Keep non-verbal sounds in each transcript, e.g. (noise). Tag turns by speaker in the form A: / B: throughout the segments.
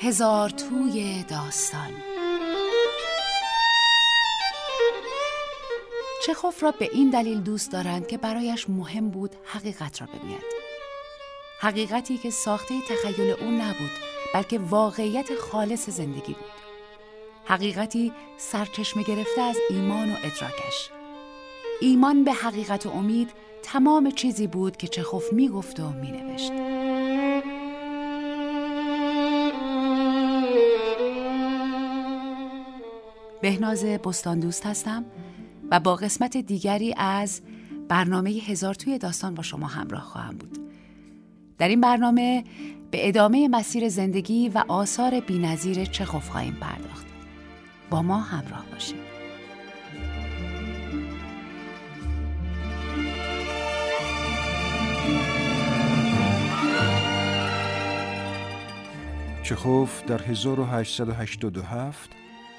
A: هزار توی داستان. چخوف را به این دلیل دوست دارند که برایش مهم بود حقیقت را بگوید حقیقتی که ساخته تخیل او نبود بلکه واقعیت خالص زندگی بود. حقیقتی سرچشمه گرفته از ایمان و ادراکش. ایمان به حقیقت و امید تمام چیزی بود که چخوف می‌گفت و مینوشت. بهناز بستان دوست هستم و با قسمت دیگری از برنامه هزار توی داستان با شما همراه خواهم بود. در این برنامه به ادامه مسیر زندگی و آثار بینظیر چخوف خواهیم پرداخت. با ما همراه باشید.
B: چخوف در 1887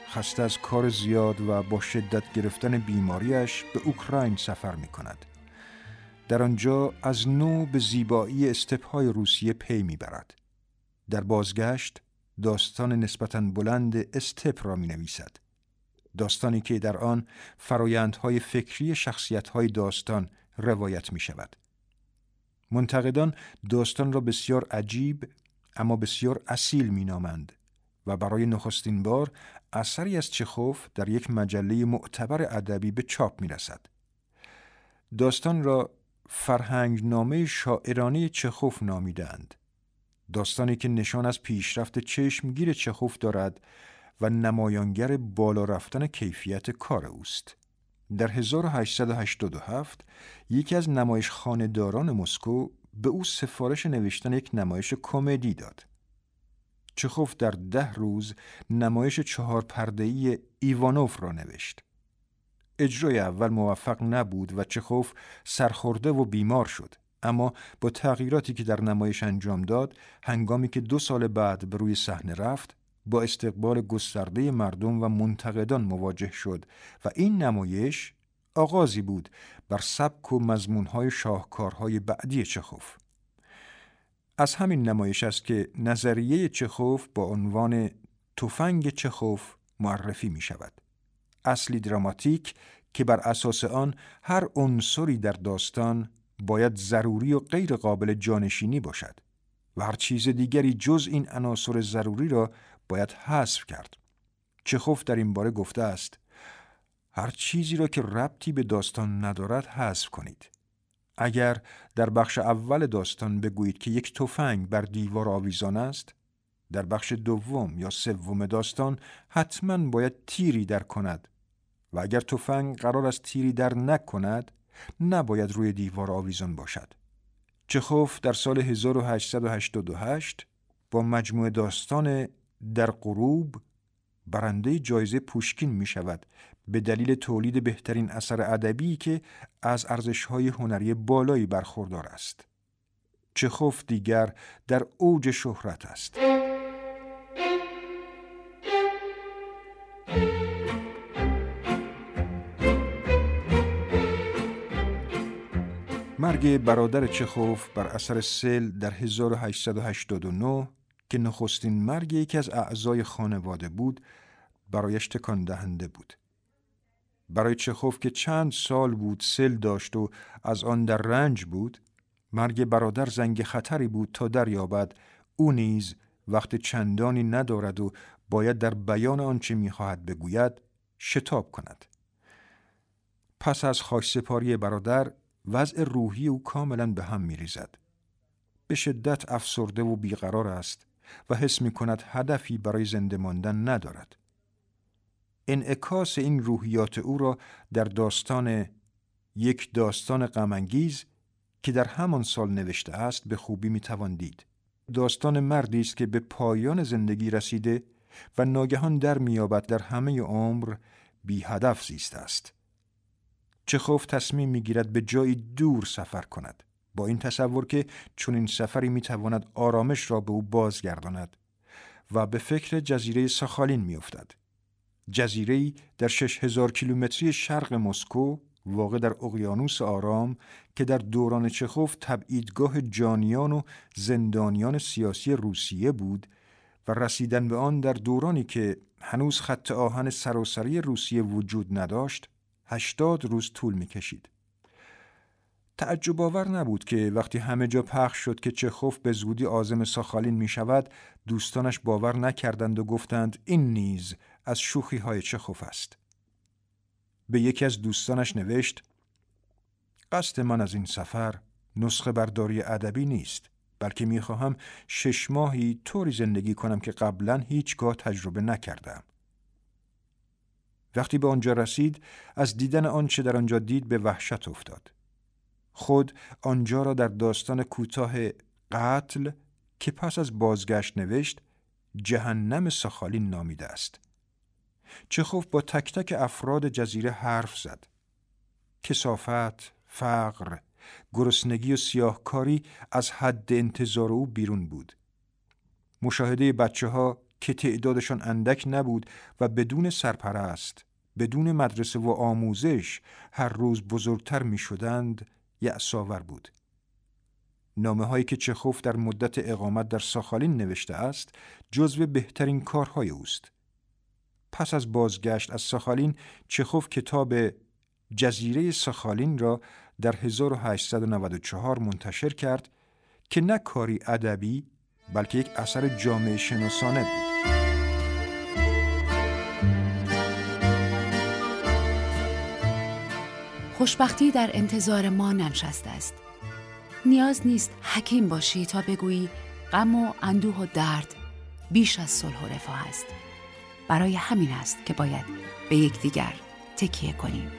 B: خسته از کار زیاد و با شدت گرفتن بیماریش به اوکراین سفر می کند. در آنجا از نو به زیبایی استپهای روسیه پی می‌برد. در بازگشت داستان نسبتا بلند استپ را می نویسد. داستانی که در آن فرایندهای فکری شخصیتهای داستان روایت می شود. منتقدان داستان را بسیار عجیب اما بسیار اصیل می نامند و برای نخستین بار اثری از چخوف در یک مجله معتبر ادبی به چاپ می رسد. داستان را فرهنگ نامه شاعرانه چخوف نامیدند. داستانی که نشان از پیشرفت چشمگیر چخوف دارد و نمایانگر بالا رفتن کیفیت کار اوست. در 1887 یکی از نمایش خانداران مسکو به او سفارش نوشتن یک نمایش کمدی داد. چخوف در ده روز نمایش چهار پردهی ایوانوف را نوشت. اجرای اول موفق نبود و چخوف سرخورده و بیمار شد. اما با تغییراتی که در نمایش انجام داد هنگامی که دو سال بعد به روی صحنه رفت با استقبال گسترده مردم و منتقدان مواجه شد و این نمایش آغازی بود بر سبک و مضمونهای شاهکارهای بعدی چخوف. از همین نمایش است که نظریه چخوف با عنوان تفنگ چخوف معرفی می شود. اصلی دراماتیک که بر اساس آن هر عنصری در داستان باید ضروری و غیر قابل جانشینی باشد و هر چیز دیگری جز این عناصر ضروری را باید حذف کرد. چخوف در این باره گفته است هر چیزی را که ربطی به داستان ندارد حذف کنید. اگر در بخش اول داستان بگویید که یک تفنگ بر دیوار آویزان است در بخش دوم یا سوم داستان حتما باید تیری در کند و اگر تفنگ قرار است تیری در نکند نباید روی دیوار آویزان باشد. چخوف در سال 1888 با مجموعه داستان در غروب برنده جایزه پوشکین می شود به دلیل تولید بهترین اثر ادبی که از ارزش‌های هنری بالایی برخوردار است. چخوف دیگر در اوج شهرت است. مرگ برادر چخوف بر اثر سل در 1889 که نخستین مرگ یکی از اعضای خانواده بود برایش تکان دهنده بود. برای چخوف که چند سال بود سل داشت و از آن در رنج بود مرگ برادر زنگ خطری بود تا دریابد. او نیز وقت چندانی ندارد و باید در بیان آنچه می‌خواهد بگوید شتاب کند. پس از خاک سپاری برادر وضع روحی او کاملا به هم میریزد. به شدت افسرده و بیقرار است و حس می کند هدفی برای زنده ماندن ندارد. انعکاس این روحیات او را در داستان یک داستان غمانگیز که در همان سال نوشته است به خوبی می توان دید. داستان مردی است که به پایان زندگی رسیده و ناگهان در میابد در همه عمر بی هدف زیسته است. چخوف تصمیم می‌گیرد به جایی دور سفر کند با این تصور که چون این سفری می‌تواند آرامش را به او بازگرداند و به فکر جزیره ساخالین میافتد. جزیره در 6000 کیلومتری شرق مسکو واقع در اقیانوس آرام که در دوران چخوف تبعیدگاه جانیان و زندانیان سیاسی روسیه بود و رسیدن به آن در دورانی که هنوز خط آهن سراسری روسیه وجود نداشت هشتاد روز طول می کشید. تعجب آور نبود که وقتی همه جا پخش شد که چخوف به زودی آزم ساخالین می شود دوستانش باور نکردند و گفتند این نیز از شوخی های چخوف است. به یکی از دوستانش نوشت قصد من از این سفر نسخه برداری ادبی نیست بلکه می‌خواهم شش ماهی طوری زندگی کنم که قبلا هیچگاه تجربه نکردم. وقتی به آنجا رسید از دیدن آنچه در آنجا دید به وحشت افتاد. خود آنجا را در داستان کوتاه قتل که پس از بازگشت نوشت جهنم ساخالین نامیده است. چخوف با تک تک افراد جزیره حرف زد. کسافت، فقر، گرسنگی و سیاهکاری از حد انتظار او بیرون بود. مشاهده بچه ها که تعدادشان اندک نبود و بدون سرپرست، بدون مدرسه و آموزش هر روز بزرگتر می شدند یعصاور بود. نامه هایی که چخوف در مدت اقامت در ساخالین نوشته است جزو بهترین کارهای اوست. پس از بازگشت از ساخالین چخوف کتاب جزیره ساخالین را در 1894 منتشر کرد که نه کاری ادبی بلکه یک اثر جامعه شناسانه بود.
A: خوشبختی در انتظار ما ننشسته است. نیاز نیست حکیم باشی تا بگویی غم و اندوه و درد بیش از صلح و رفاه است. برای همین است که باید به یکدیگر تکیه کنیم.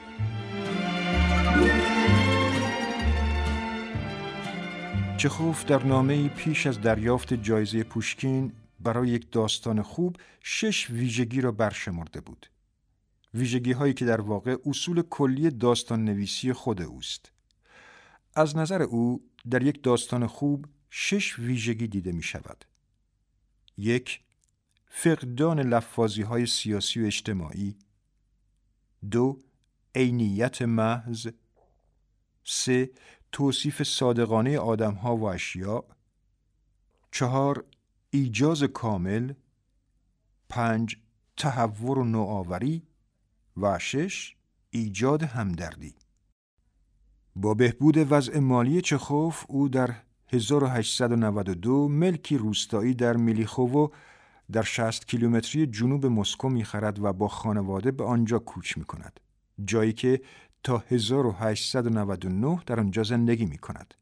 B: چخوف در نامه پیش از دریافت جایزه پوشکین برای یک داستان خوب شش ویژگی را برشمرده بود. ویژگی هایی که در واقع اصول کلی داستان نویسی خود اوست. از نظر او در یک داستان خوب شش ویژگی دیده می شود. یک فقدان لفاظی های سیاسی و اجتماعی. دو عینیت محض. سه توصیف صادقانه آدم ها و اشیاء. چهار ایجاز کامل. پنج تحور و نوآوری. و شش ایجاد همدردی. با بهبود وضع مالی چخوف او در 1892 ملکی روستایی در میلیخوو در 60 کیلومتری جنوب مسکو می‌خرد و با خانواده به آنجا کوچ می کند. جایی که تا 1899 در آنجا زندگی می کند.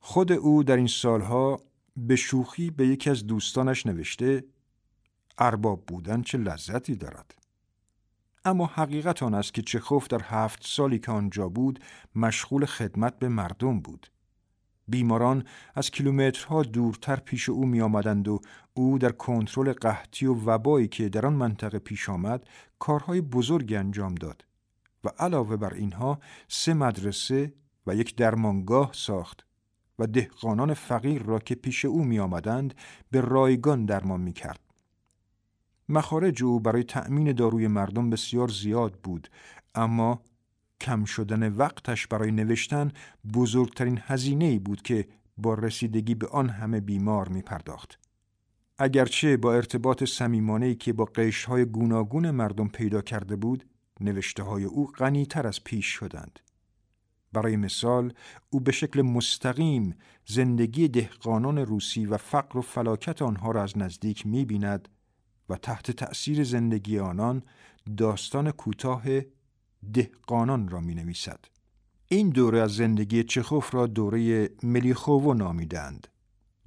B: خود او در این سالها به شوخی به یکی از دوستانش نوشته ارباب بودن چه لذتی دارد. اما حقیقت آن است که چخوف در هفت سالی که آنجا بود مشغول خدمت به مردم بود. بیماران از کیلومترها دورتر پیش او می آمدند و او در کنترل قحطی و وبایی که در آن منطقه پیش آمد کارهای بزرگی انجام داد و علاوه بر اینها سه مدرسه و یک درمانگاه ساخت و دهقانان فقیر را که پیش او می آمدند به رایگان درمان می کرد. مخارج او برای تأمین داروی مردم بسیار زیاد بود اما کم شدن وقتش برای نوشتن بزرگترین هزینه بود که با رسیدگی به آن همه بیمار می پرداخت. اگرچه با ارتباط سمیمانهی که با قشهای گوناگون مردم پیدا کرده بود، نوشته های او غنیتر از پیش شدند. برای مثال او به شکل مستقیم زندگی دهقانان روسی و فقر و فلاکت آنها را از نزدیک می بیند و تحت تأثیر زندگی آنان داستان کوتاه دهقانان را می نویسد. این دوره از زندگی چخوف را دوره ملیخوو نامیدند.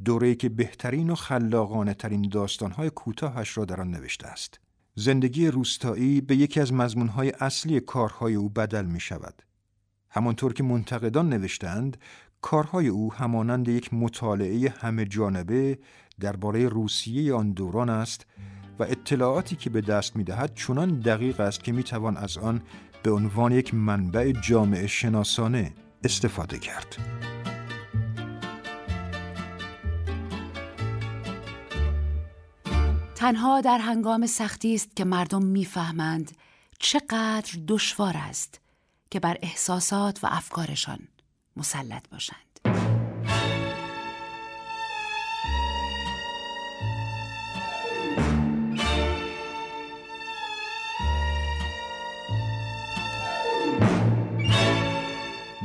B: دوره که بهترین و خلاقانه ترین داستانهای کوتاهش را در آن نوشته است. زندگی روستایی به یکی از مضمونهای اصلی کارهای او بدل می شود. همانطور که منتقدان نوشتند، کارهای او همانند یک مطالعه همه جانبه درباره روسیه آن دوران است و اطلاعاتی که به دست می دهد چنان دقیق است که می توان از آن به عنوان یک منبع جامعه شناسانه استفاده کرد.
A: تنها در هنگام سختی است که مردم می‌فهمند چقدر دشوار است که بر احساسات و افکارشان مسلط باشند.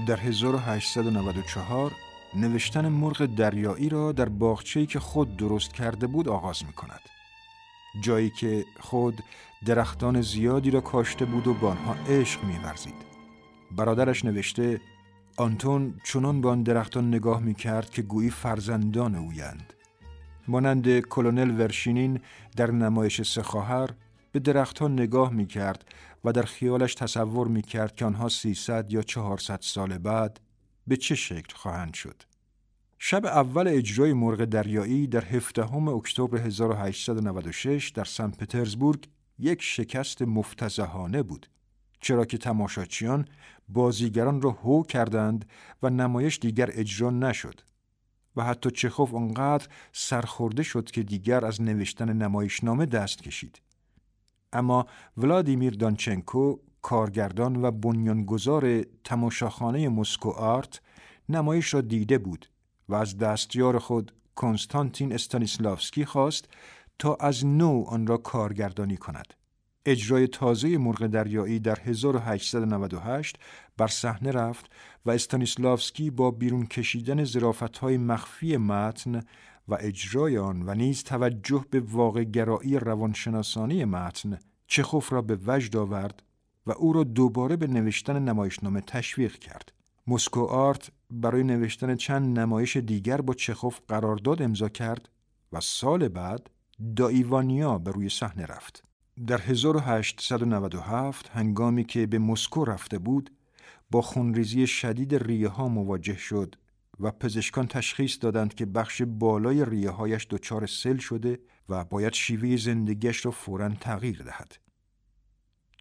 B: در 1894 نوشتن مرغ دریایی را در باغچه‌ای که خود درست کرده بود آغاز می کند. جایی که خود درختان زیادی را کاشته بود و با آنها عشق می‌ورزید. برادرش نوشته آنتون چنان به آن درختان نگاه می کرد که گویی فرزندان اویند. مانند کلونل ورشینین در نمایش سه به درختان نگاه می کرد و در خیالش تصور می کرد که آنها 300 یا 400 سال بعد به چه شکل خواهند شد. شب اول اجرای مرغ دریایی در 17 اکتبر 1896 در سن پترزبورگ یک شکست مفتزهانه بود چرا که تماشاچیان بازیگران را هو کردند و نمایش دیگر اجرا نشد و حتی چخوف آنقدر سرخورده شد که دیگر از نوشتن نمایشنامه دست کشید. اما ولادیمیر دانچنکو کارگردان و بنیانگذار تماشاخانه مسکو آرت نمایش را دیده بود و از دستیار خود کنستانتین استانیسلافسکی خواست تا از نو آن را کارگردانی کند. اجرای تازه مرغ دریایی در 1898 بر صحنه رفت و استانیسلافسکی با بیرون کشیدن های مخفی متن و اجرای آن و نیز توجه به واقع گرایی روانشناسانی متن چخوف را به وجد آورد و او را دوباره به نوشتن نمایشنامه تشویق کرد. مسکو آرت برای نوشتن چند نمایش دیگر با چخوف قرارداد امضا کرد و سال بعد دایوانیا به روی صحنه رفت. در 1897 هنگامی که به مسکو رفته بود با خونریزی شدید ریه ها مواجه شد و پزشکان تشخیص دادند که بخش بالای ریه هایش دچار سل شده و باید شیوه زندگیش را فورا تغییر دهد.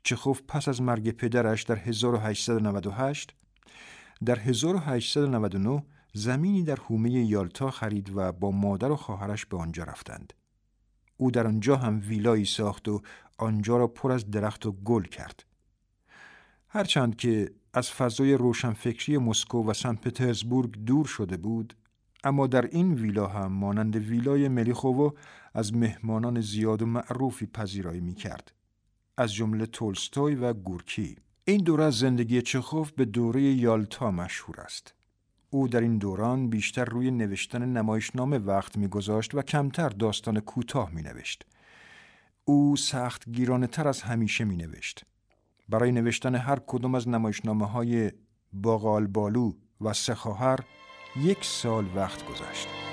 B: چخوف پس از مرگ پدرش در 1898 در 1899 زمینی در حومه یالتا خرید و با مادر و خواهرش به آنجا رفتند. او در آنجا هم ویلایی ساخت و آنجا را پر از درخت و گل کرد. هرچند که از فضای روشنفکری مسکو و سن پترزبورگ دور شده بود، اما در این ویلا هم مانند ویلای ملیخوو از مهمانان زیاد و معروفی پذیرایی می کرد. از جمله تولستوی و گورکی. این دوره از زندگی چخوف به دوره یالتا مشهور است. او در این دوران بیشتر روی نوشتن نمایشنامه وقت میگذاشت و کمتر داستان کوتاه می نوشت. او سخت گیرانه تر از همیشه می نوشت. برای نوشتن هر کدام از نمایشنامه های باقال بالو و سه خواهر یک سال وقت گذاشت.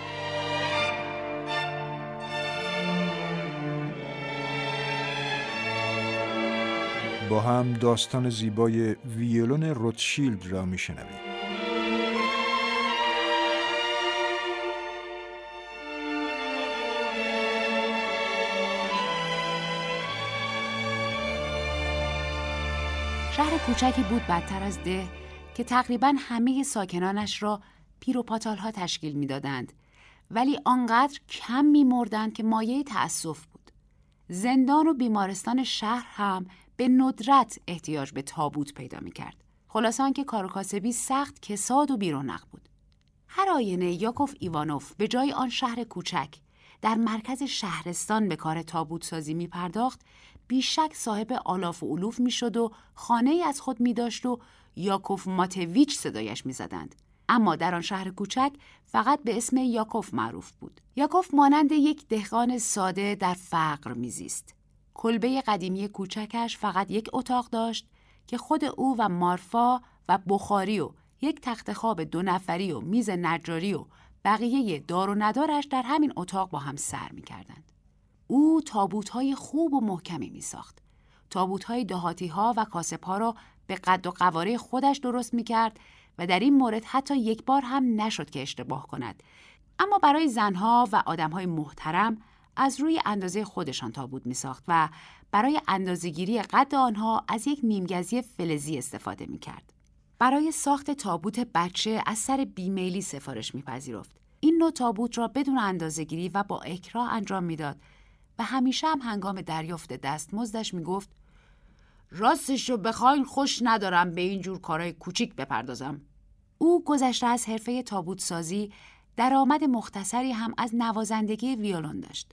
B: با هم داستان زیبای ویولون روتشیلد را میشنویم.
A: شهر کوچکی بود بدتر از ده که تقریبا همه ساکنانش را پیر و پاتال ها تشکیل می‌دادند. ولی آنقدر کم میمردند که مایه تأسف بود. زندان و بیمارستان شهر هم به ندرت احتیاج به تابوت پیدا می کرد. خلاصان که کاروکاسبی سخت کساد و بیرونق بود. هر آینه یاکوف ایوانوف به جای آن شهر کوچک در مرکز شهرستان به کار تابوت سازی می پرداخت بیشک صاحب آلاف و علوف می شد و خانه از خود می داشت و یاکوف ماتویچ صدایش می زدند. اما در آن شهر کوچک فقط به اسم یاکوف معروف بود. یاکوف مانند یک دهقان ساده در فقر میزیست. کلبه قدیمی کوچکش فقط یک اتاق داشت که خود او و مارفا و بخاری و یک تخت خواب دو نفری و میز نجاری و بقیه دار و ندارش در همین اتاق با هم سر می کردند. او تابوت های خوب و محکمی می ساخت. تابوت های دهاتی ها و کاسب ها را به قد و قواره خودش درست می کرد و در این مورد حتی یک بار هم نشد که اشتباه کند. اما برای زنها و آدمهای محترم از روی اندازه خودشان تابوت می ساخت و برای اندازهگیری قد آنها از یک نیمگزی فلزی استفاده می کرد. برای ساخت تابوت بچه از سر بیمیلی سفارش میپذیرفت. این نوع تابوت را بدون اندازهگیری و با اکراه انجام می‌داد و همیشه هم هنگام دریافت دستمزدش می‌گفت راستش رو بخواین خوش ندارم به این جور کارهای کوچیک بپردازم. او گذشته از حرفه تابوت سازی درآمد مختصری هم از نوازندگی ویولون داشت.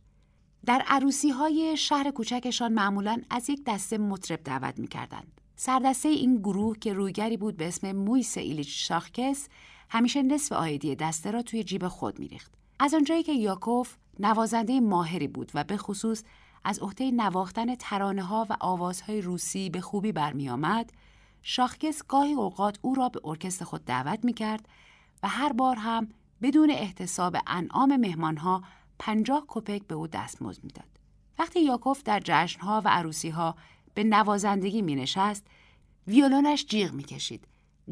A: در عروسی های شهر کوچکشان معمولا از یک دسته مطرب دعوت می‌کردند. سردسته این گروه که رویگری بود به اسم مویس ایلیچ شاخکس همیشه نصف آیدی دسته را توی جیب خود میریخت. از آنجایی که یاکوف نوازنده ماهری بود و به خصوص از عهده نواختن ترانه ها و آوازهای روسی به خوبی برمی آمد، شاخکس گاهی اوقات او را به ارکستر خود دعوت می کرد و هر بار هم بدون احتساب انعام مهمانها پنجاه کپک به او دستمزد می‌داد. وقتی یاکوف در جشنها و عروسیها به نوازندگی می نشست، ویولونش جیغ می کشید.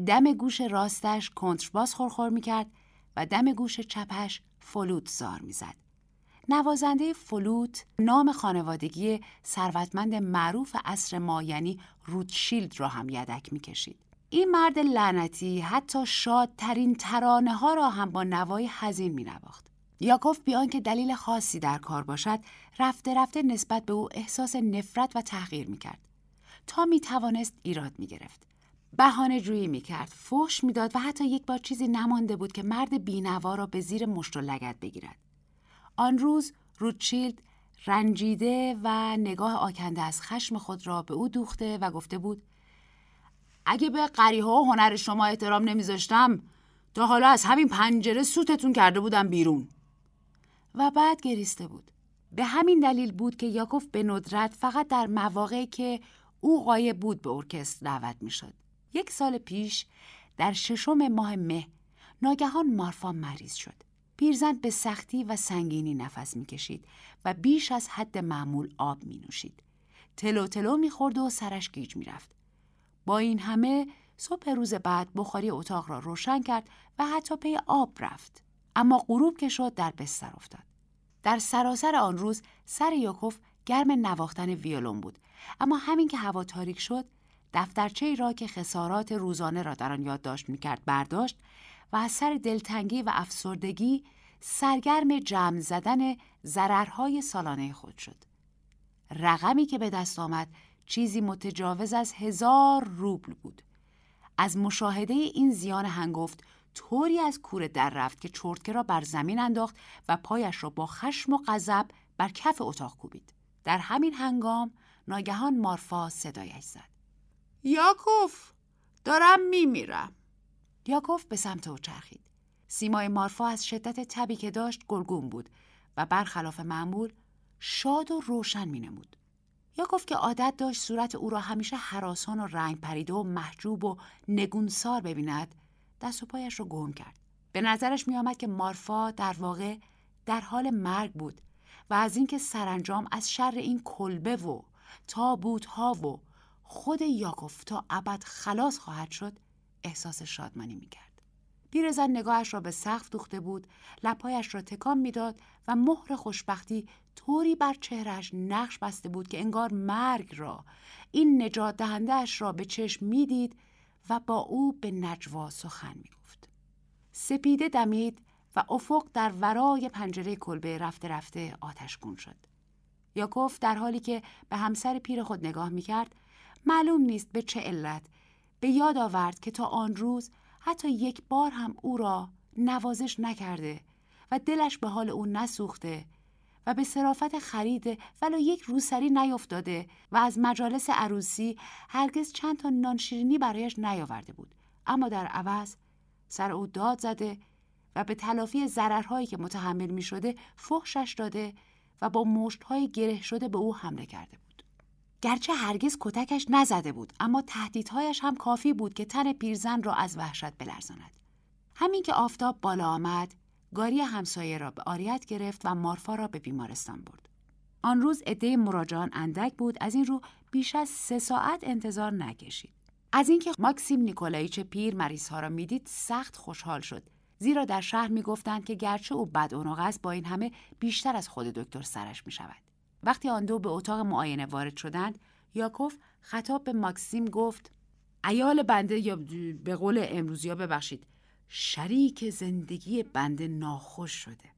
A: دم گوش راستش کنترباس خورخور می کرد و دم گوش چپش فلوت زار می زد. نوازنده فلوت نام خانوادگی ثروتمند معروف عصر ما یعنی روتشیلد را هم یدک می کشید. این مرد لعنتی حتی شادترین ترانه ها را هم با نوای حزین می نواخت. یاکوف بیان که دلیل خاصی در کار باشد رفته رفته نسبت به او احساس نفرت و تحقیر می کرد. تا می توانست ایراد می گرفت. بهانه جویی می کرد، فوش می داد و حتی یک بار چیزی نمانده بود که مرد بینوا را به زیر مشت و لگت بگیرد. آن روز روتشیلد رنجیده و نگاه آکنده از خشم خود را به او دوخته و گفته بود اگه به قریه و هنر شما احترام نمیذاشتم تا حالا از همین پنجره سوتتون کرده بودم بیرون و بعد گریسته بود به همین دلیل بود که یاکوف به ندرت فقط در مواقعی که او قایب بود به ارکستر دعوت می‌شد یک سال پیش در ششم ماه مه ناگهان مارفا مریض شد پیرزن به سختی و سنگینی نفس می‌کشید و بیش از حد معمول آب می نوشید. تلو تلو می‌خورد و سرش گیج می‌رفت. با این همه صبح روز بعد بخاری اتاق را روشن کرد و حتی پی آب رفت. اما غروب که شد در بستر افتاد. در سراسر آن روز سر یاکوف گرم نواختن ویولون بود اما همین که هوا تاریک شد دفترچه ای را که خسارات روزانه را در آن یادداشت می‌کرد برداشت و از سر دلتنگی و افسردگی سرگرم جمع زدن ضررهای سالانه خود شد. رقمی که به دست آمد چیزی متجاوز از هزار روبل بود. از مشاهده این زیان هنگفت طوری از کوره در رفت که چرتکه را بر زمین انداخت و پایش را با خشم و غضب بر کف اتاق کوبید. در همین هنگام ناگهان مارفا صدایش زد. یاکوف دارم میمیرم. یاکوف به سمت او چرخید. سیمای مارفا از شدت تبی که داشت گلگون بود و برخلاف معمول شاد و روشن می نمود. یاکوف که عادت داشت صورت او را همیشه حراسان و رنگ پریده و محجوب و نگونسار ببیند دست و پایش را گم کرد. به نظرش می آمد که مارفا در واقع در حال مرگ بود و از اینکه سرانجام از شر این کلبه و تابوت ها و خود یاکوف تا ابد خلاص خواهد شد احساس شادمانی می کرد. پیرزن نگاهش را به سقف دوخته بود لپایش را تکان می‌داد و مهر خوشبختی طوری بر چهرش نقش بسته بود که انگار مرگ را این نجات دهندهش را به چشم می‌دید و با او به نجوا سخن می‌گفت. سپیده دمید و افق در ورای پنجره کلبه رفته رفته آتشگون شد. یاکوف در حالی که به همسر پیر خود نگاه می‌کرد معلوم نیست به چه علت به یاد آورد که تا آن روز حتی یک بار هم او را نوازش نکرده و دلش به حال او نسوخته و به صرافت خرید ولو یک روسری نیفتاده و از مجالس عروسی هرگز چند تا نانشیرینی برایش نیاورده بود اما در عوض سر او داد زده و به تلافی ضررهایی که متحمل می شده فحشش داده و با مشتهای گره شده به او حمله کرده بود. گرچه هرگز کتکش نزده بود اما تهدیدهایش هم کافی بود که تن پیرزن را از وحشت بلرزاند همین که آفتاب بالا آمد گاری همسایه را به آریت گرفت و مارفا را به بیمارستان برد. آن روز عده مراجعان اندک بود از این رو بیش از سه ساعت انتظار نکشید. از اینکه ماکسیم نیکولایچ پیر مریضها را می‌دید سخت خوشحال شد. زیرا در شهر می‌گفتند که گرچه او بد است با این همه بیشتر از خود دکتر سرش می شود. وقتی آن دو به اتاق معاینه وارد شدند یاکوف خطاب به ماکسیم گفت ایال بنده یا به قول امروزی ها ببخشید شریک زندگی بنده ناخوش شده.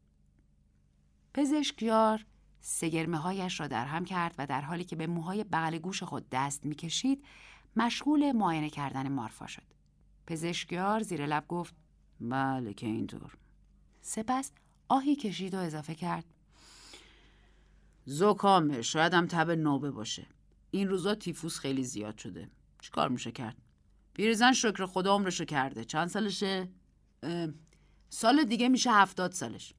A: پزشکیار سگرمه هایش را در هم کرد و در حالی که به موهای بغل گوش خود دست می‌کشید مشغول معاینه کردن مارفا شد. پزشکیار زیر لب گفت بله که اینطور. سپس آهی کشید و اضافه کرد زکامه شاید هم تب نوبه باشه. این روزا تیفوس خیلی زیاد شده. چیکار میشه کرد؟ پیرزن شکر خدا عمرشو کرده. چند سالشه؟ سال دیگه میشه هفتاد سالش.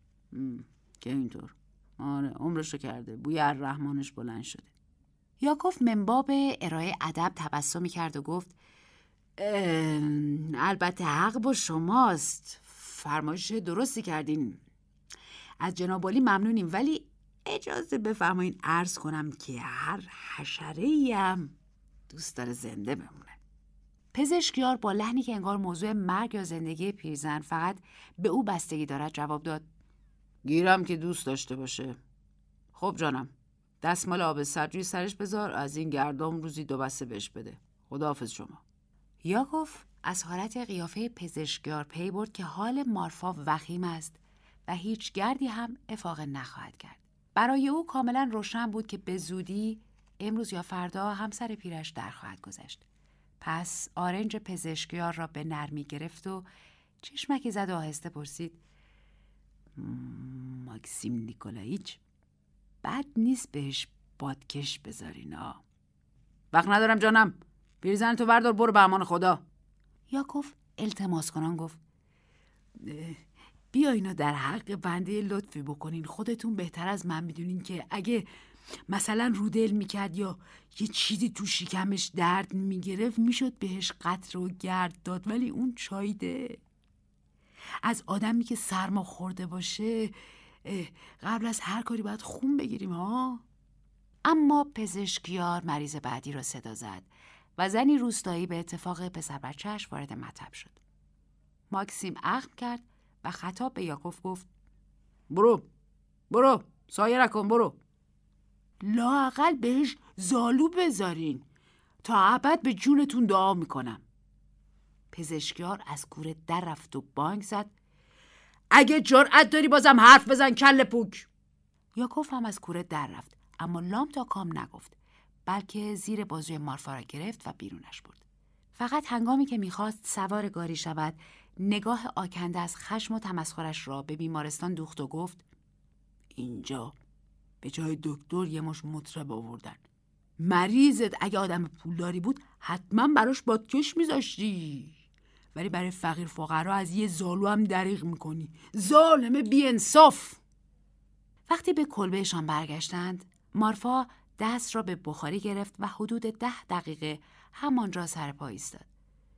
A: که اینطور. آره عمرشو کرده. بوی الرحمنش بلند شده. یاکوف منباب ارائه ادب تبسمی کرد و گفت البته حق با شماست. فرمایش درستی کردین. از جنابالی ممنونیم ولی اجازه بفرمایین عرض کنم که هر حشره هم دوست داره زنده بمونه. پزشکیار با لحنی که انگار موضوع مرگ یا زندگی پیرزن فقط به او بستگی دارد جواب داد. گیرم که دوست داشته باشه. خب جانم دستمال آب سرجوی سرش بذار از این گردام روزی دو بسته بهش بده. خداحافظ شما. یاکوف از حالت قیافه پزشکیار پی برد که حال مارفا وخیم است و هیچ گردی هم افاقه نخواهد کرد. برای او کاملا روشن بود که به زودی امروز یا فردا همسر پیرش در خواهد گذشت. پس آرنج پزشکیار را به نرمی گرفت و چشمکی زد و آهسته پرسید ماکسیم نیکولایچ بد نیست بهش بادکش بذارین ها وقت ندارم جانم پیرزن تو بردار برو به امان خدا. یاکوف التماس کنان گفت بیا اینا در حق بنده لطفی بکنین خودتون بهتر از من می‌دونین که اگه مثلا رودل می‌کرد یا یه چیزی تو شکمش درد می‌گرفت می‌شد بهش قطر و گرد داد. ولی اون چایده. از آدمی که سرما خورده باشه قبل از هر کاری باید خون بگیریم ها؟ اما پزشکیار مریض بعدی را صدا زد و زنی روستایی به اتفاق پسر بچهش وارد مطب شد. ماکسیم اخم کرد و خطاب به یاکوف گفت برو برو سایه کن برو. لاقل بهش زالو بذارین. تا ابد به جونتون دعا می‌کنم. پزشکیار از کوره در رفت و بانک زد. اگه جرأت داری بازم حرف بزن کل پوک. یاکوف هم از کوره در رفت اما لام تا کام نگفت. بلکه زیر بازوی مارفا را گرفت و بیرونش برد. فقط هنگامی که می‌خواست سوار گاری شود نگاه آکنده از خشم و تمسخرش را به بیمارستان دوخت و گفت اینجا. به جای دکتر یه مش مطرب آوردن. مریضت اگه آدم پولداری بود حتما براش بادکش میذاشتی. ولی برای فقیر فقرا از یه زالو هم دریغ می‌کنی. ظالم بیانصاف. وقتی به کلبهشان برگشتند مارفا دست را به بخاری گرفت و حدود ده دقیقه همانجا سر پا ایستاد.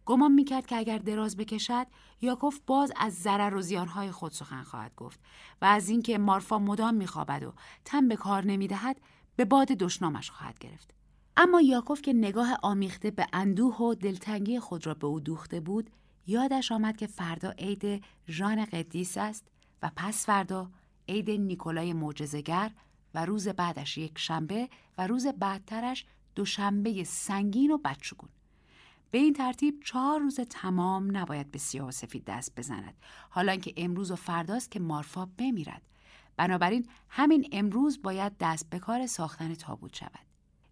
A: گمان می‌کرد که اگر دراز بکشد یاکوف باز از ضرر و زیانهای خود سخن خواهد گفت و از اینکه مارفا مدام میخوابد و تن به کار نمی‌دهد به باد دشنامش خواهد گرفت. اما یاکوف که نگاه آمیخته به اندوه و دلتنگی خود را به او دوخته بود یادش آمد که فردا عید ژان قدیس است و پس فردا عید نیکولای معجزه‌گر و روز بعدش یک شنبه و روز بعدترش دوشنبه سنگین و بدشگون. به این ترتیب چهار روز تمام نباید به سیاه و سفید دست بزند. حالا که امروز و فرداست که مارفا بمیرد. بنابراین همین امروز باید دست به کار ساختن تابوت شود.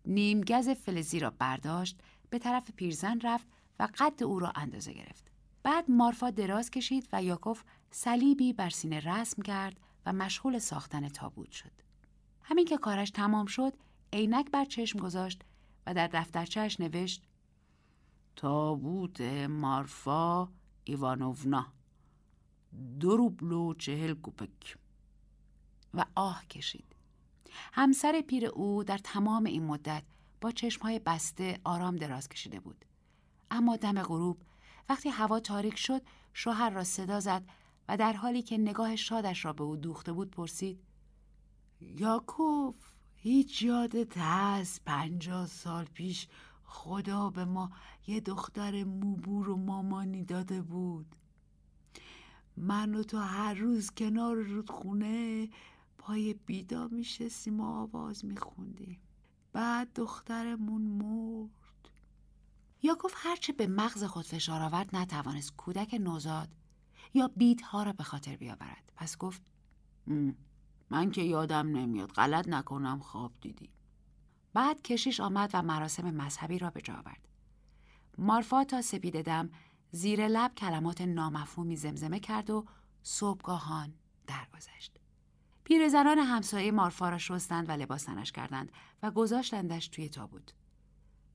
A: نیمگز فلزی را برداشت به طرف پیرزن رفت و قد او را اندازه گرفت. بعد مارفا دراز کشید و یاکوف صلیبی بر سینه رسم کرد و مشغول ساختن تابوت شد. همین که کارش تمام شد عینک بر چشم گذاشت و در دفترچهش نوشت تابوت مارفا ایوانوونا. دو روبل و چهل کوپک. و آه کشید. همسر پیر او در تمام این مدت با چشمهای بسته آرام دراز کشیده بود. اما دم غروب وقتی هوا تاریک شد شوهر را صدا زد و در حالی که نگاه شادش را به او دوخته بود پرسید یاکوف هیچ یادت هست پنجاه سال پیش خدا به ما یه دختر موبور و مامانی داده بود. من و تو هر روز کنار رودخونه پای بیدا میشستیم و آواز میخوندیم. بعد دخترمون مرد. یا گفت هرچه به مغز خود فشار آورد نتوانست کودک نوزاد یا بیدها را به خاطر بیاورد. پس گفت من که یادم نمیاد غلط نکنم خواب دیدی. بعد کشیش آمد و مراسم مذهبی را به جا آورد. مارفا تا سپید دم زیر لب کلمات نامفهومی زمزمه کرد و صبحگاهان درگذشت. پیرزنان همسایه مارفا را شستند و لباس تنش کردند و گذاشتندش توی تابوت.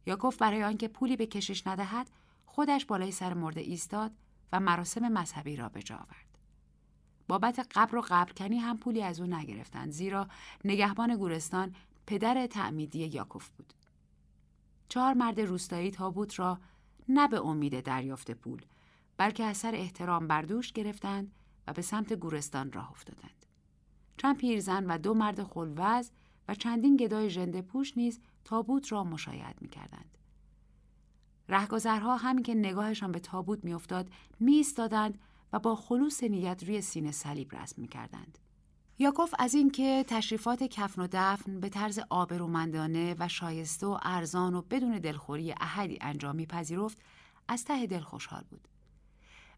A: یاکوف برای آنکه پولی به کشش ندهد خودش بالای سر مرده ایستاد و مراسم مذهبی را به جا آورد. بابت قبر و قبرکنی هم پولی از او نگرفتند زیرا نگهبان گورستان پدر تعمیدی یاکوف بود چهار مرد روستایی تابوت را نه به امید دریافت پول بلکه اثر احترام بردوش گرفتند و به سمت گورستان راه افتادند چند پیرزن و دو مرد خلوز و چندین گدای ژنده پوش نیز تابوت را مشاهد می کردند. رهگذرها همین که نگاهشان به تابوت میافتاد میایستادند و با خلوص نیت روی سینه صلیب رسم می کردند. یاکوف از اینکه تشریفات کفن و دفن به طرز آبرومندانه و شایسته و ارزان و بدون دلخوری احدی انجام میپذیرفت از ته دل خوشحال بود.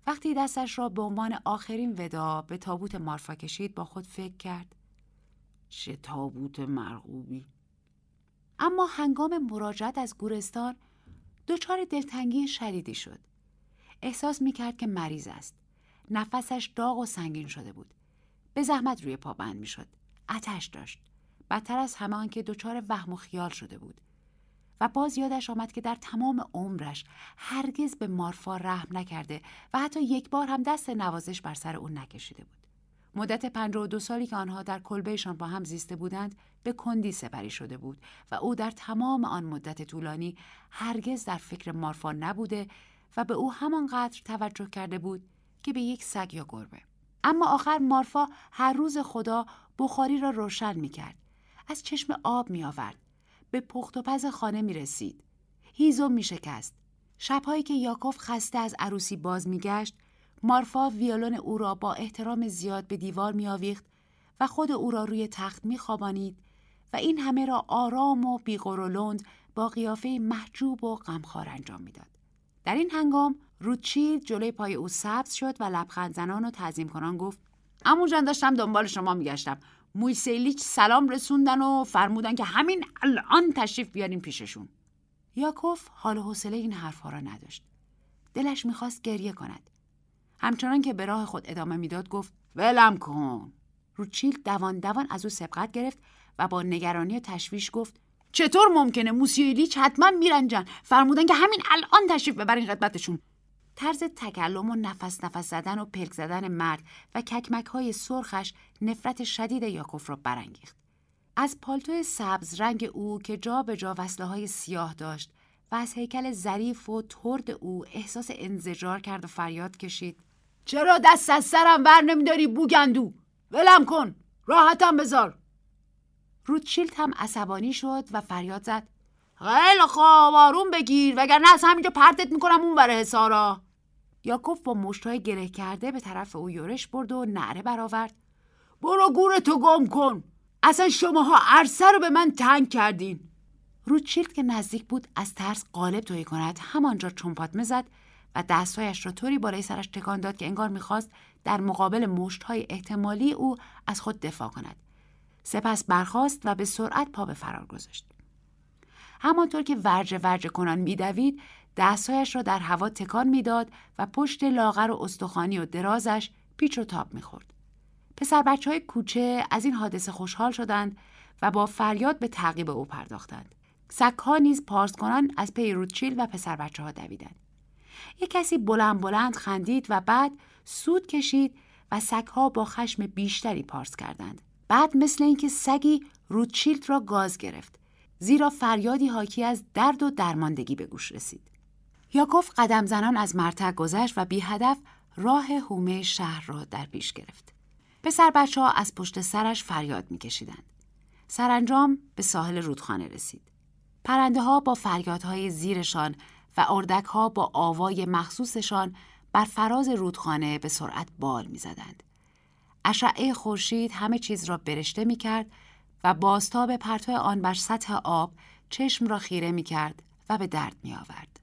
A: وقتی دستش را به عنوان آخرین ودا به تابوت مارفا کشید با خود فکر کرد چه تابوت مرغوبی. اما هنگام مراجعت از گورستان دچار دلتنگی شدیدی شد. احساس می‌کرد که مریض است. نفسش داغ و سنگین شده بود. به زحمت روی پا بند می‌شد. اتش داشت. بدتر از همه آنکه دچار وهم و خیال شده بود. و باز یادش آمد که در تمام عمرش هرگز به مارفا رحم نکرده و حتی یک بار هم دست نوازش بر سر او نکشیده بود. مدت پنج و دو سالی که آنها در کلبهشان با هم زیسته بودند به کندی سپری شده بود و او در تمام آن مدت طولانی هرگز در فکر مارفا نبوده و به او همانقدر توجه کرده بود که به یک سگ یا گربه. اما آخر مارفا هر روز خدا بخاری را روشن می کرد. از چشم آب می آورد. به پخت و پز خانه می رسید. هیزم می شکست. شبهایی که یاکوف خسته از عروسی باز می گشت، مارفا ویولون او را با احترام زیاد به دیوار می آویخت و خود او را روی تخت می خوابانید و این همه را آرام و بیغرولند با قیافه محجوب و غمخوار انجام می‌داد. در این هنگام روچید جلوی پای او سبز شد و لبخند زنان و تعظیم کنان گفت جان داشتم دنبال شما میگشتم. مویسیلیچ سلام رسوندن و فرمودن که همین الان تشریف بیارین پیششون. یاکوف حال و حوصله این حرفها را نداشت. دلش می‌خواست گریه کند. همچنان که به راه خود ادامه می‌داد گفت ولم کن. روچیل دوان دوان از او سبقت گرفت و با نگرانی و تشویش گفت چطور ممکنه موسیلیچ حتما میرنجن فرمودن که همین الان تشریف ببرین خدمتشون. طرز تکلم و نفس نفس زدن و پلک زدن مرد و ککمک های سرخش نفرت شدید یاکوف را برانگیخت. از پالتو سبز رنگ او که جا به جا وصله های سیاه داشت و از هیکل ظریف و ترد او احساس انزجار کرد و فریاد کشید. چرا دست از سرم ور نمیداری بوگندو؟ ولم کن راحتم بذار. روتشیلد هم عصبانی شد و فریاد زد. خیلی خواب آروم بگیر وگرنه از همینجا پرتت می‌کنم اون بره حسارا یاکوب با مشتای گره کرده به طرف او یورش برد و نعره برآورد. برو گورتو گم کن. اصلا شماها عرصه رو به من تنگ کردین. روتشیلد که نزدیک بود از ترس قالب توی کند همانجا چنپاتمه زد و دستهایش را طوری بالای سرش تکان داد که انگار می‌خواست در مقابل مشتهای احتمالی او از خود دفاع کند. سپس برخاست و به سرعت پا به فرار گذاشت همانطور که ورجه ورجه کنان میدوید دستهایش را در هوا تکان می‌داد و پشت لاغر و استخوانی و درازش پیچ و تاب می‌خورد. پسر بچه های کوچه از این حادثه خوشحال شدند و با فریاد به تعقیب او پرداختند. سگها نیز پارس کنان از پی روتچیل و پسر بچه ها دویدند. یک کسی بلند بلند خندید و بعد سود کشید و سگها با خشم بیشتری پارس کردند. بعد مثل اینکه سگی روتشیلد را گاز گرفت زیرا فریادی حاکی از درد و درماندگی به گوش رسید. یاکوف قدم زنان از مرتع گذشت و بی هدف راه هومه شهر را در پیش گرفت. پسر بچه ها از پشت سرش فریاد میکشیدند. سرانجام به ساحل رودخانه رسید. پرنده ها با فریادهای زیرشان و اردک ها با آوای مخصوصشان بر فراز رودخانه به سرعت بال می‌زدند. اشعه خورشید همه چیز را برشته می کرد و بازتاب پرتو آن بر سطح آب چشم را خیره می کرد و به درد می آورد.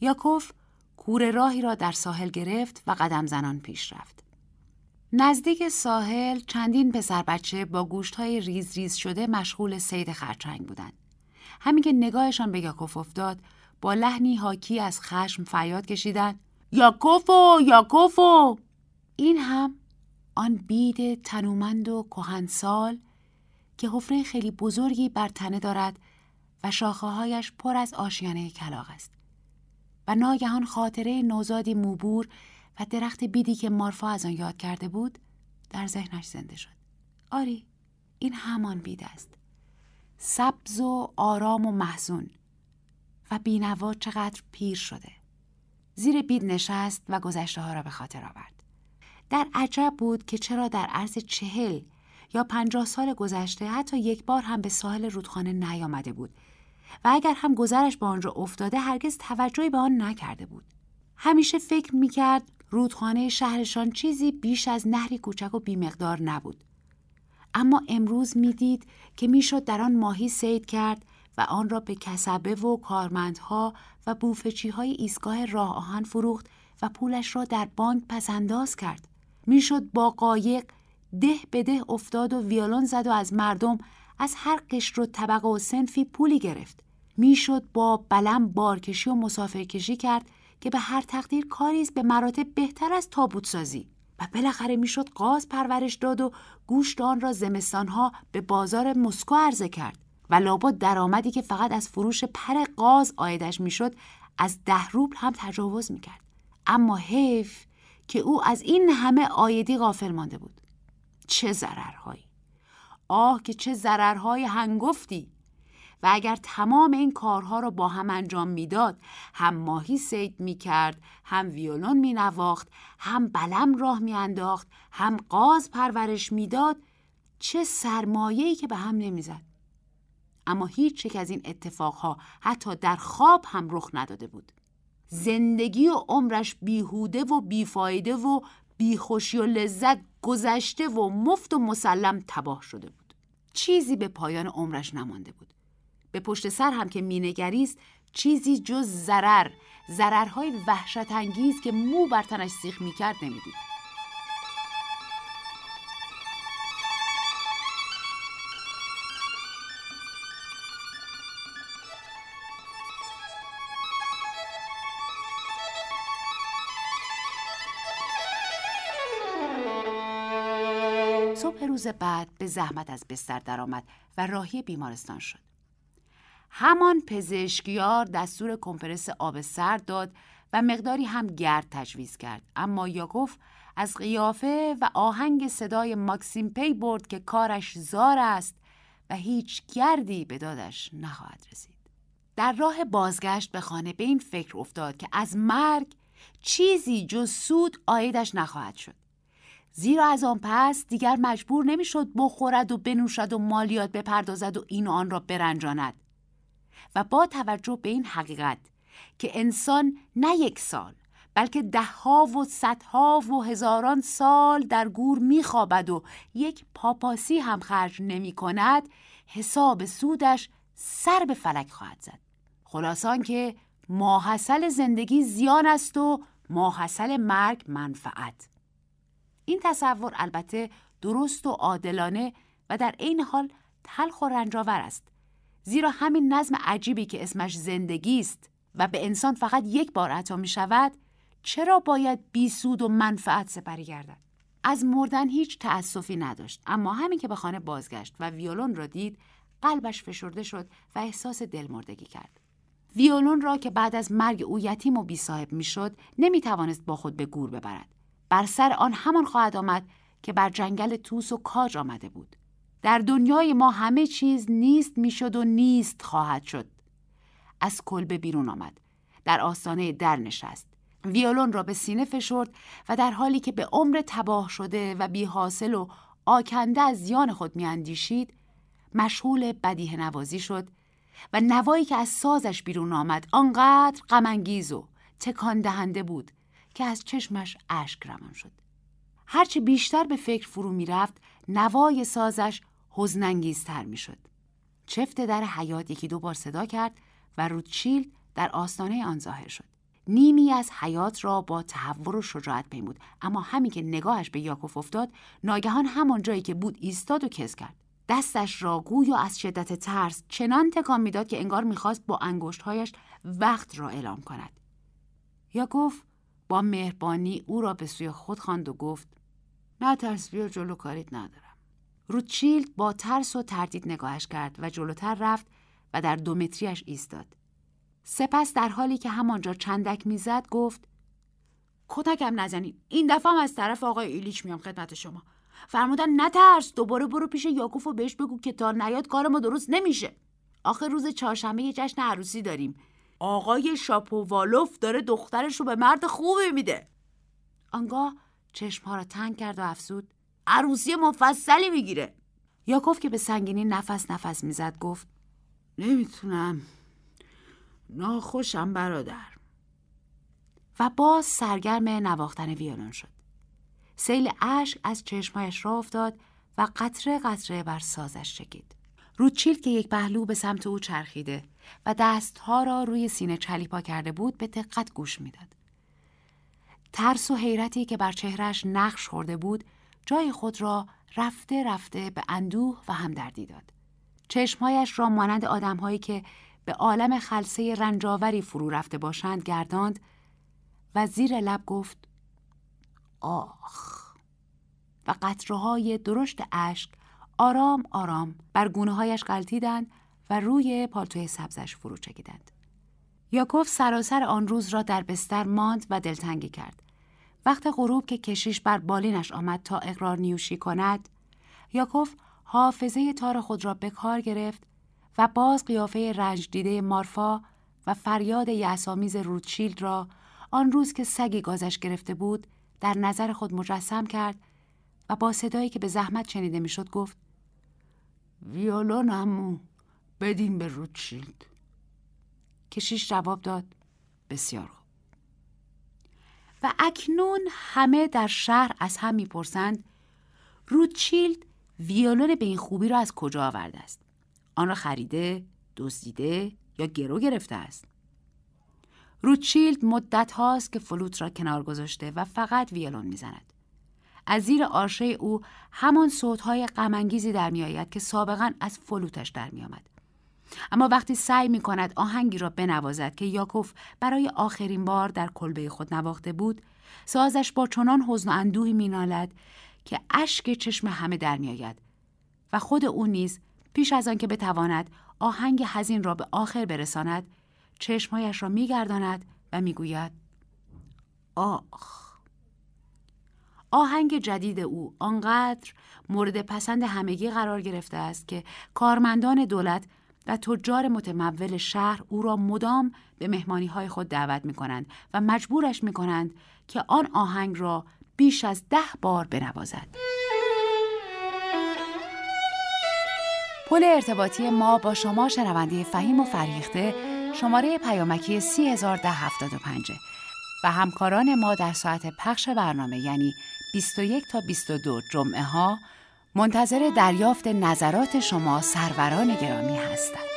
A: یاکوف کور راهی را در ساحل گرفت و قدم زنان پیش رفت. نزدیک ساحل چندین پسر بچه با گوشت های ریز ریز شده مشغول سید خرچنگ بودند. همین که نگاهشان به یاکوف افتاد با لحنی حاکی از خشم فریاد کشیدند یاکوفو یاکوفو این هم آن بید تنومند و کهنسال که حفره خیلی بزرگی بر تنه دارد و شاخههایش پر از آشیانه کلاق است و ناگهان خاطره نوزادی موبور و درخت بیدی که مارفا از آن یاد کرده بود در ذهنش زنده شد. آری این همان بید است. سبز و آرام و محزون و بینوا چقدر پیر شده. زیر بید نشست و گذشته ها را به خاطر آورد. در عجب بود که چرا در عرض چهل یا پنجاه سال گذشته حتی یک بار هم به ساحل رودخانه نیامده بود و اگر هم گذرش به آنجا افتاده هرگز توجهی به آن نکرده بود همیشه فکر می‌کرد رودخانه شهرشان چیزی بیش از نهری کوچک و بیمقدار نبود اما امروز می‌دید که می‌شد در آن ماهی سید کرد و آن را به کسبه و کارمندها و بوفچی های ایستگاه راه آهن فروخت و پولش را در بانک پسنداز کرد. می‌شد با قایق ده به ده افتاد و ویولون زد و از مردم از هر قشر و طبقه و سنفی پولی گرفت. می‌شد با بلم بارکشی و مسافرکشی کرد که به هر تقدیر کاری به مراتب بهتر از تابوت سازی و بالاخره می‌شد قاز پرورش داد و گوشت آن را زمستانها به بازار مسکو عرضه کرد. و لابد درآمدی که فقط از فروش پر قاز آیدش می‌شد از ده روبل هم تجاوز می‌کرد. اما حیف که او از این همه آیدی غافل مانده بود. چه ضررهایی. آه که چه ضررهای هنگفتی. و اگر تمام این کارها را با هم انجام می‌داد هم ماهی سید می کرد هم ویولون می نواخت هم بلم راه می انداخت هم قاز پرورش می‌داد چه سرمایه‌ای که به هم نمی‌زد. اما هیچ یک از این اتفاقها حتی در خواب هم رخ نداده بود. زندگی و عمرش بیهوده و بیفایده و بیخوشی و لذت گذشته و مفت و مسلم تباه شده بود. چیزی به پایان عمرش نمانده بود. به پشت سر هم که مینگریست چیزی جز ضرر ضررهای وحشت انگیز که مو بر تنش سیخ می‌کرد نمی‌دید. روز بعد به زحمت از بستر درآمد و راهی بیمارستان شد. همان پزشکیار دستور کمپرس آب سرد داد و مقداری هم گرد تجویز کرد. اما یاکوف از قیافه و آهنگ صدای ماکسیم پی برد که کارش زار است و هیچ گردی به دادش نخواهد رسید. در راه بازگشت به خانه به این فکر افتاد که از مرگ چیزی جز سود آیدش نخواهد شد. زیرا از آن پس دیگر مجبور نمی‌شد بخورد و بنوشد و مالیات بپردازد و این و آن را برنجاند. و با توجه به این حقیقت که انسان نه یک سال بلکه دهها و صدها و هزاران سال در گور میخوابد و یک پاپاسی هم خرج نمی کند حساب سودش سر به فلک خواهد زد. خلاصان که ماحصل زندگی زیان است و ماحصل مرگ منفعت. این تصور البته درست و عادلانه و در عین حال تلخ و رنجاور است. زیرا همین نظم عجیبی که اسمش زندگی است و به انسان فقط یک بار عطا می شود چرا باید بی سود و منفعت سپری گردد؟ از مردن هیچ تأسفی نداشت اما همین که به خانه بازگشت و ویولون را دید قلبش فشرده شد و احساس دلمردگی کرد. ویولون را که بعد از مرگ او یتیم و شد نمی توانست با خود به گور ببرد. بر سر آن همان خواهد آمد که بر جنگل توس و کاج آمده بود. در دنیای ما همه چیز نیست می‌شد و نیست خواهد شد. از کلبه بیرون آمد. در آستانه در نشست. ویولون را به سینه فشرد و در حالی که به عمر تباه شده و بی حاصل و آکنده از زیان خود میاندیشید مشغول بدیه نوازی شد و نوایی که از سازش بیرون آمد آنقدر غمانگیز و تکان دهنده بود که از چشمش اشک روان شد. هرچه بیشتر به فکر فرو می‌رفت نوای سازش حزنانگیزتر می‌شد. چفت در حیات یکی دو بار صدا کرد و روتشیلد در آستانه آن ظاهر شد. نیمی از حیات را با تحور و شجاعت پیمود اما همین که نگاهش به یاکوف افتاد ناگهان همان جایی که بود ایستاد و کس کرد. دستش را گویا از شدت ترس چنان تکان می‌داد که انگار می‌خواست با انگشتهایش وقت را اعلام کند. یاکوف با مهربانی او را به سوی خود خواند و گفت نه ترس بیا جلو کاریت ندارم. روتشیلد با ترس و تردید نگاهش کرد و جلوتر رفت و در دو متریش ایستاد. سپس در حالی که همانجا چندک می‌زد گفت کتکم نزنید این دفعه از طرف آقای ایلیچ میام خدمت شما. فرمودن نترس دوباره برو پیش یاکوف و بهش بگو که تا نیاد کار ما درست نمیشه. آخر روز چهارشنبه یه جشن عروسی داریم. آقای شاپووالوف داره دخترش رو به مرد خوبی میده. آنگاه چشمها را تنگ کرد و افزود. عروسی مفصلی می‌گیره. یاکوف که به سنگینی نفس نفس می‌زد گفت نمی‌تونم. ناخوشم برادر. و باز سرگرم نواختن ویولون شد. سیل اشک از چشمایش را افتاد و قطره قطره بر سازش چکید. روچیل که یک پهلو به سمت او چرخیده و دستها را روی سینه چلیپا کرده بود به دقت گوش می‌داد. ترس و حیرتی که بر چهرش نقش خورده بود جای خود را رفته رفته به اندوه و همدردی داد. چشمهایش را مانند آدمهایی که به عالم خلصه رنجاوری فرو رفته باشند گرداند و زیر لب گفت آخ. و قطرهای درشت اشک آرام آرام بر گونه هایش غلطیدند و روی پالتوی سبزش فرو چکیدند. یاکوف سراسر آن روز را در بستر ماند و دلتنگی کرد. وقت غروب که کشیش بر بالینش آمد تا اقرار نیوشی کند، یاکوف حافظه تار خود را به کار گرفت و باز قیافه رنج دیده مارفا و فریاد یعصامیز روتشیلد را آن روز که سگی گازش گرفته بود در نظر خود مجسم کرد و با صدایی که به زحمت شنیده می‌شد گفت ویولون امو. بدین به روتشیلد. کشیش جواب داد. بسیار خوب. و اکنون همه در شهر از هم می‌پرسند روتشیلد ویولون به این خوبی را از کجا آورده است؟ آن را خریده دزدیده یا گرو گرفته است؟ روتشیلد مدت هاست که فلوت را کنار گذاشته و فقط ویولون می‌زند. از زیر آرشه او همان صوتهای غمانگیزی در میآید که سابقا از فلوتش در میآمد. اما وقتی سعی می کند آهنگی را بنوازد که یاکوف برای آخرین بار در کلبه خود نواخته بود سازش با چنان حزن و اندوهی مینالد که اشک چشم همه در میآید و خود او نیز پیش از آنکه بتواند آهنگ حزین را به آخر برساند چشمهایش را میگرداند و می‌گوید آخ! آهنگ جدید او آنقدر مورد پسند همگی قرار گرفته است که کارمندان دولت و تجار متمول شهر او را مدام به مهمانی های خود دعوت می کنند و مجبورش می کنند که آن آهنگ را بیش از ده بار بنوازد. پل ارتباطی ما با شما شنونده فهیم و فریخته شماره پیامکی 301075 و همکاران ما در ساعت پخش برنامه یعنی 21 تا 22 جمعه ها منتظر دریافت نظرات شما سروران گرامی هستند.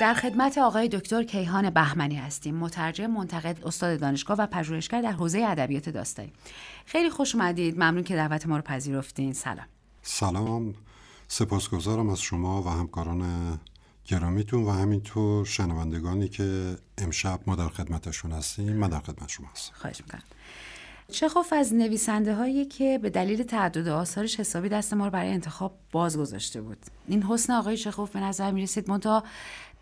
A: در خدمت آقای دکتر کیهان بهمنی هستیم. مترجم منتقد استاد دانشگاه و پژوهشگر در حوزه ادبیات داستانی خیلی خوش اومدید. ممنون که دعوت ما رو پذیرفتین. سلام.
C: سلام. سپاسگزارم از شما و همکاران گرامیتون و همینطور شنوندگانی که امشب ما در خدمتشون هستیم من در خدمت شما هستم.
A: خواهش می‌کنم. چخوف از نویسنده هایی که به دلیل تعدد آثارش حسابی دست ما رو برای انتخاب باز گذاشته بود. این حسن آقای چخوف به نظر می رسید منتها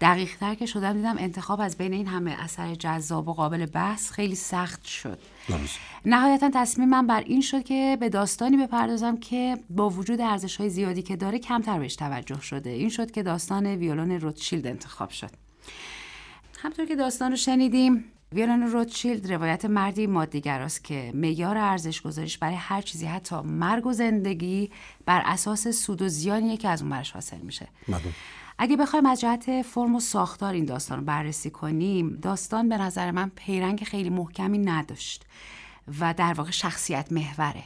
A: دقیق تر که شدم دیدم انتخاب از بین این همه اثر جذاب و قابل بحث خیلی سخت شد. نهایتا تصمیم من بر این شد که به داستانی بپردازم که با وجود ارزش های زیادی که داره کمتر بهش توجه شده. این شد که داستان ویولون روتشیلد انتخاب شد. همطور که داستان رو شنیدیم ویولون روتشیلد روایت مردی مادیگر است که معیار ارزش گذاریش برای هر چیزی حتی مرگ و زندگی بر اساس سود و زیانیه که از اون برش حاصل میشه. اگه بخوایم از جهت فرم و ساختار این داستان رو بررسی کنیم داستان به نظر من پیرنگ خیلی محکمی نداشت و در واقع شخصیت محوره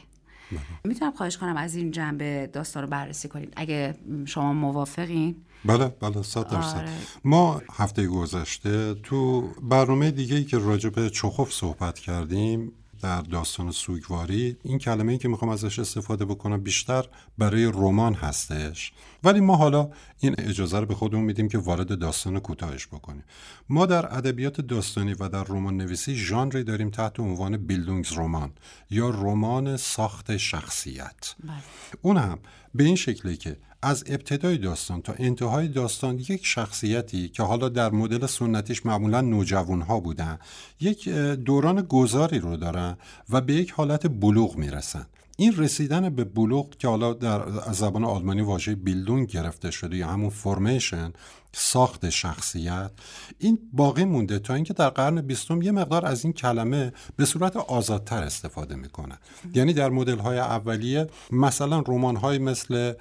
C: بله.
A: می‌تونم خواهش کنم از این جنبه داستان رو بررسی کنید اگه شما موافقین
C: بله بله صد درصد
A: آره.
C: ما هفته گذشته تو برنامه دیگه ای که راجع به چخوف صحبت کردیم در داستان سوگواری این کلمه ای که می‌خوام ازش استفاده بکنم بیشتر برای رمان هستش. ولی ما حالا این اجازه رو به خودمون میدیم که وارد داستان کوتاهش بکنیم. ما در ادبیات داستانی و در رمان نویسی ژانری داریم تحت عنوان بیلدونگز رمان یا رمان ساخت شخصیت.
A: بله.
C: اون هم به این شکلی که از ابتدای داستان تا انتهای داستان یک شخصیتی که حالا در مدل سنتیش معمولا نوجوان ها بودن یک دوران گذاری رو دارن و به یک حالت بلوغ می‌رسن. این رسیدن به بلوغ که حالا در زبان آلمانی واژه بیلدون گرفته شده یا همون فرمیشن ساخت شخصیت این باقی مونده تا اینکه در قرن بیستم یه مقدار از این کلمه به صورت آزادتر استفاده می‌کنن. یعنی در مدل های اولیه مثلا رمان های مثل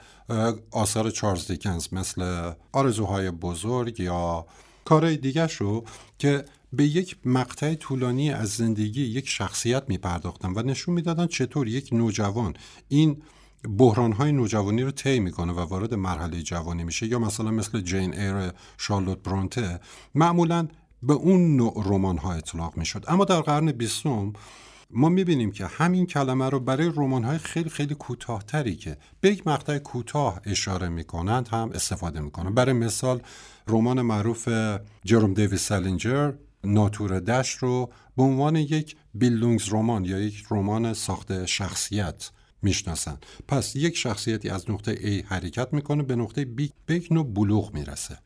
C: آثار چارلز دیکنز مثل آرزوهای بزرگ یا کارهای دیگه رو که به یک مقطع طولانی از زندگی یک شخصیت می پرداختن و نشون می‌دادن چطور یک نوجوان این بحران های نوجوانی رو طی می‌کنه و وارد مرحله جوانی میشه یا مثلا مثل جین ایر شارلوت برونته معمولا به اون نوع رمان ها اطلاق می‌شد. اما در قرن بیستم ما می‌بینیم که همین کلمه رو برای رمان های خیلی خیلی کوتاهتری که به یک مقطع کوتاه اشاره می‌کنند هم استفاده می‌کنند. برای مثال رمان معروف جروم دیویس سالینجر ناتور دشت رو به عنوان یک بیلدونگز رمان یا یک رمان ساخت شخصیت می‌شناسن. پس یک شخصیتی از نقطه A حرکت می‌کنه به نقطه B به یک نوع بلوغ می‌رسه.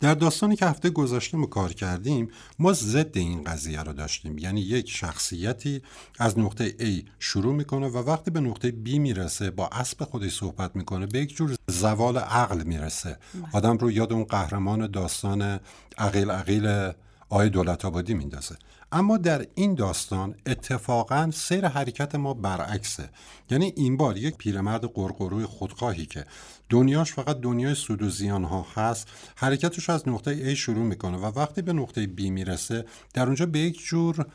C: در داستانی که هفته گذشته ما کار کردیم ما ضد این قضیه رو داشتیم. یعنی یک شخصیتی از نقطه A شروع می‌کنه و وقتی به نقطه B می‌رسه با اسب خودش صحبت می‌کنه به یک جور زوال عقل می‌رسه. آدم رو یاد اون قهرمان داستان عقیل عقیل آقای دولت آبادی میندازه. اما در این داستان اتفاقا سیر حرکت ما برعکسه. یعنی این بار یک پیرمرد قرقروی خودخواهی که دنیاش فقط دنیای سود و زیان ها هست حرکتش از نقطه A شروع می‌کنه و وقتی به نقطه B می‌رسه در اونجا به یک جور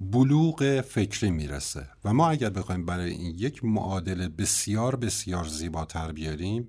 C: بلوغ فکری می‌رسه. و ما اگر بخوایم برای این یک معادله بسیار بسیار زیباتر بیاریم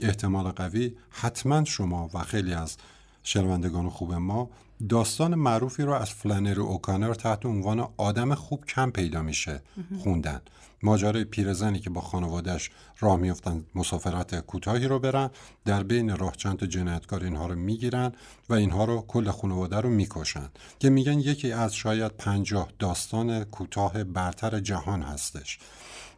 C: احتمال قوی حتما شما و خیلی از شنوندگان خوب ما داستان معروفی رو از فلانری اوکانر تحت عنوان آدم خوب کم پیدا میشه خوندن. ماجرای پیرزنی که با خانوادهش راه میفتن مسافرت کوتاهی رو برن در بین راه چند تا جنایتکار اینها رو می‌گیرن و اینها رو کل خانواده رو می‌کشن که میگن یکی از شاید پنجاه داستان کوتاه برتر جهان هستش.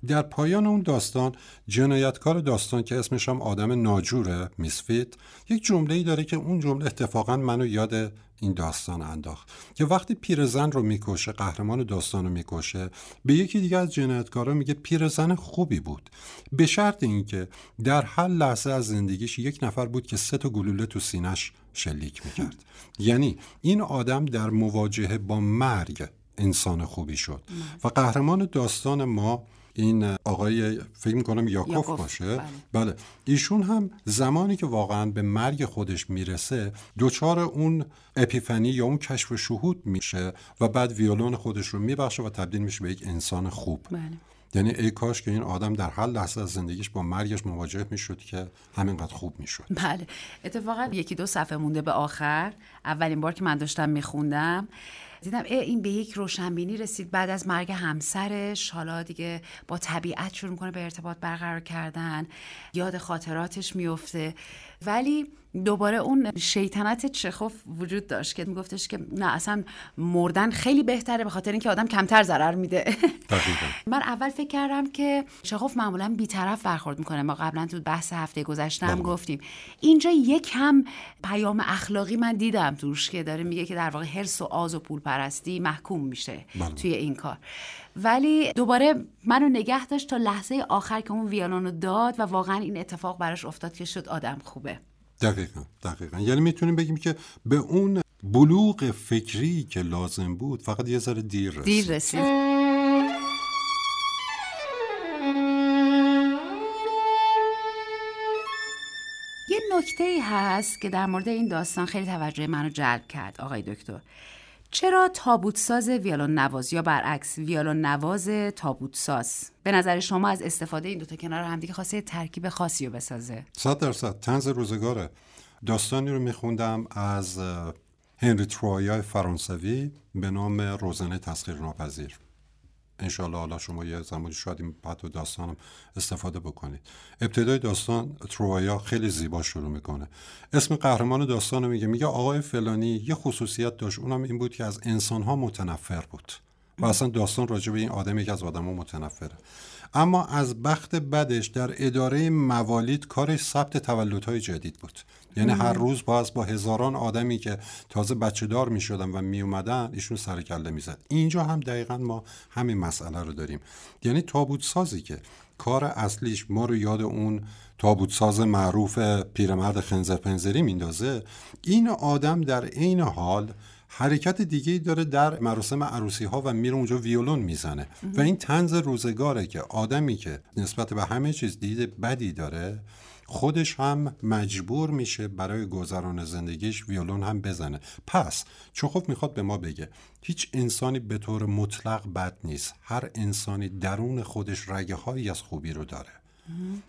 C: در پایان اون داستان جنایتکار داستان که اسمش هم آدم ناجوره میسفید یک جمله ای داره که اون جمله اتفاقا منو یاد این داستان انداخت که وقتی پیرزن رو می‌کشه قهرمان داستان رو می‌کشه به یکی دیگه از جنایتکارا میگه پیرزن خوبی بود. به شرط اینکه در هر لحظه از زندگیش یک نفر بود که سه تا گلوله تو سینش شلیک می‌کرد. یعنی این آدم در مواجهه با مرگ انسان خوبی شد. و قهرمان داستان ما این آقای فکر می‌کنم یاکوف
A: یاکوف،
C: باشه؟
A: بله.
C: بله. ایشون هم زمانی که واقعا به مرگ خودش می‌رسه دچار اون اپیفنی یا اون کشف شهود میشه و بعد ویولون خودش رو میبخشه و تبدیل میشه به یک انسان خوب.
A: بله.
C: یعنی ای کاش که این آدم در هر لحظه از زندگیش با مرگش مواجه می‌شد که همینقدر خوب می‌شد.
A: بله. اتفاقا یکی دو صفحه مونده به آخر. اولین بار که من داشتم میخوندم. دیدم اه این به یک روشنبینی رسید. بعد از مرگ همسرش حالا دیگه با طبیعت شروع می‌کنه به ارتباط برقرار کردن. یاد خاطراتش میفته ولی دوباره اون شیطنت چخوف وجود داشت که میگفتش که نه اصلا مردن خیلی بهتره به خاطر اینکه آدم کمتر ضرر میده. (laughs) من اول فکر کردم که چخوف معمولا بیطرف برخورد می‌کنه. ما قبلا تو بحث هفته گذشته هم
C: بله.
A: گفتیم. اینجا یک هم پیام اخلاقی من دیدم توش که داره میگه که در واقع حرس و آز و پول پرستی محکوم میشه
C: بله.
A: توی این کار. ولی دوباره منو نگه داشت تا لحظه آخر که اون ویولونو داد و واقعا این اتفاق براش افتاد که شد آدم خوبه.
C: دقیقا دقیقا. یعنی می‌تونیم بگیم که به اون بلوغ فکری که لازم بود فقط یه ذره دیر رسید.
A: دیر رسید. یه نکته ای هست که در مورد این داستان خیلی توجه منو جلب کرد آقای دکتر. چرا تابوت ساز ویولون نواز یا برعکس ویولون نواز تابوت ساز به نظر شما از استفاده این دوتا کنار همدیگه خواسته ترکیب خاصی رو بسازه؟
C: صد درصد. تنز روزگاره. داستانی رو میخوندم از هنری ترویا فرانسوی به نام روزنه تسخیر ناپذیر انشالله حالا شما یه زمانی شاید این حتی داستانم استفاده بکنید. ابتدای داستان تروایا خیلی زیبا شروع می‌کنه. اسم قهرمان داستان میگه. میگه آقای فلانی یه خصوصیت داشت. اونم این بود که از انسانها متنفر بود. و اصلا داستان راجع به این آدم یکی از آدم متنفره. اما از بخت بدش در اداره موالید کارش ثبت تولدهای جدید بود. یعنی هر روز باز با هزاران آدمی که تازه بچه دار می شدن و می اومدن ایشون سر کله می زد اینجا هم دقیقا ما همین مسئله رو داریم. یعنی تابوت سازی که کار اصلیش ما رو یاد اون تابوت ساز معروف پیرمرد خنزر پنزری میندازه این آدم در عین حال حرکت دیگه داره در مراسم عروسی ها و میره اونجا ویولون می‌زنه. و این تنز روزگاره که آدمی که نسبت به همه چیز دید بدی داره خودش هم مجبور میشه برای گذران زندگیش ویولون هم بزنه. پس چخوف می‌خواد به ما بگه هیچ انسانی به طور مطلق بد نیست. هر انسانی درون خودش رگه هایی از خوبی رو داره.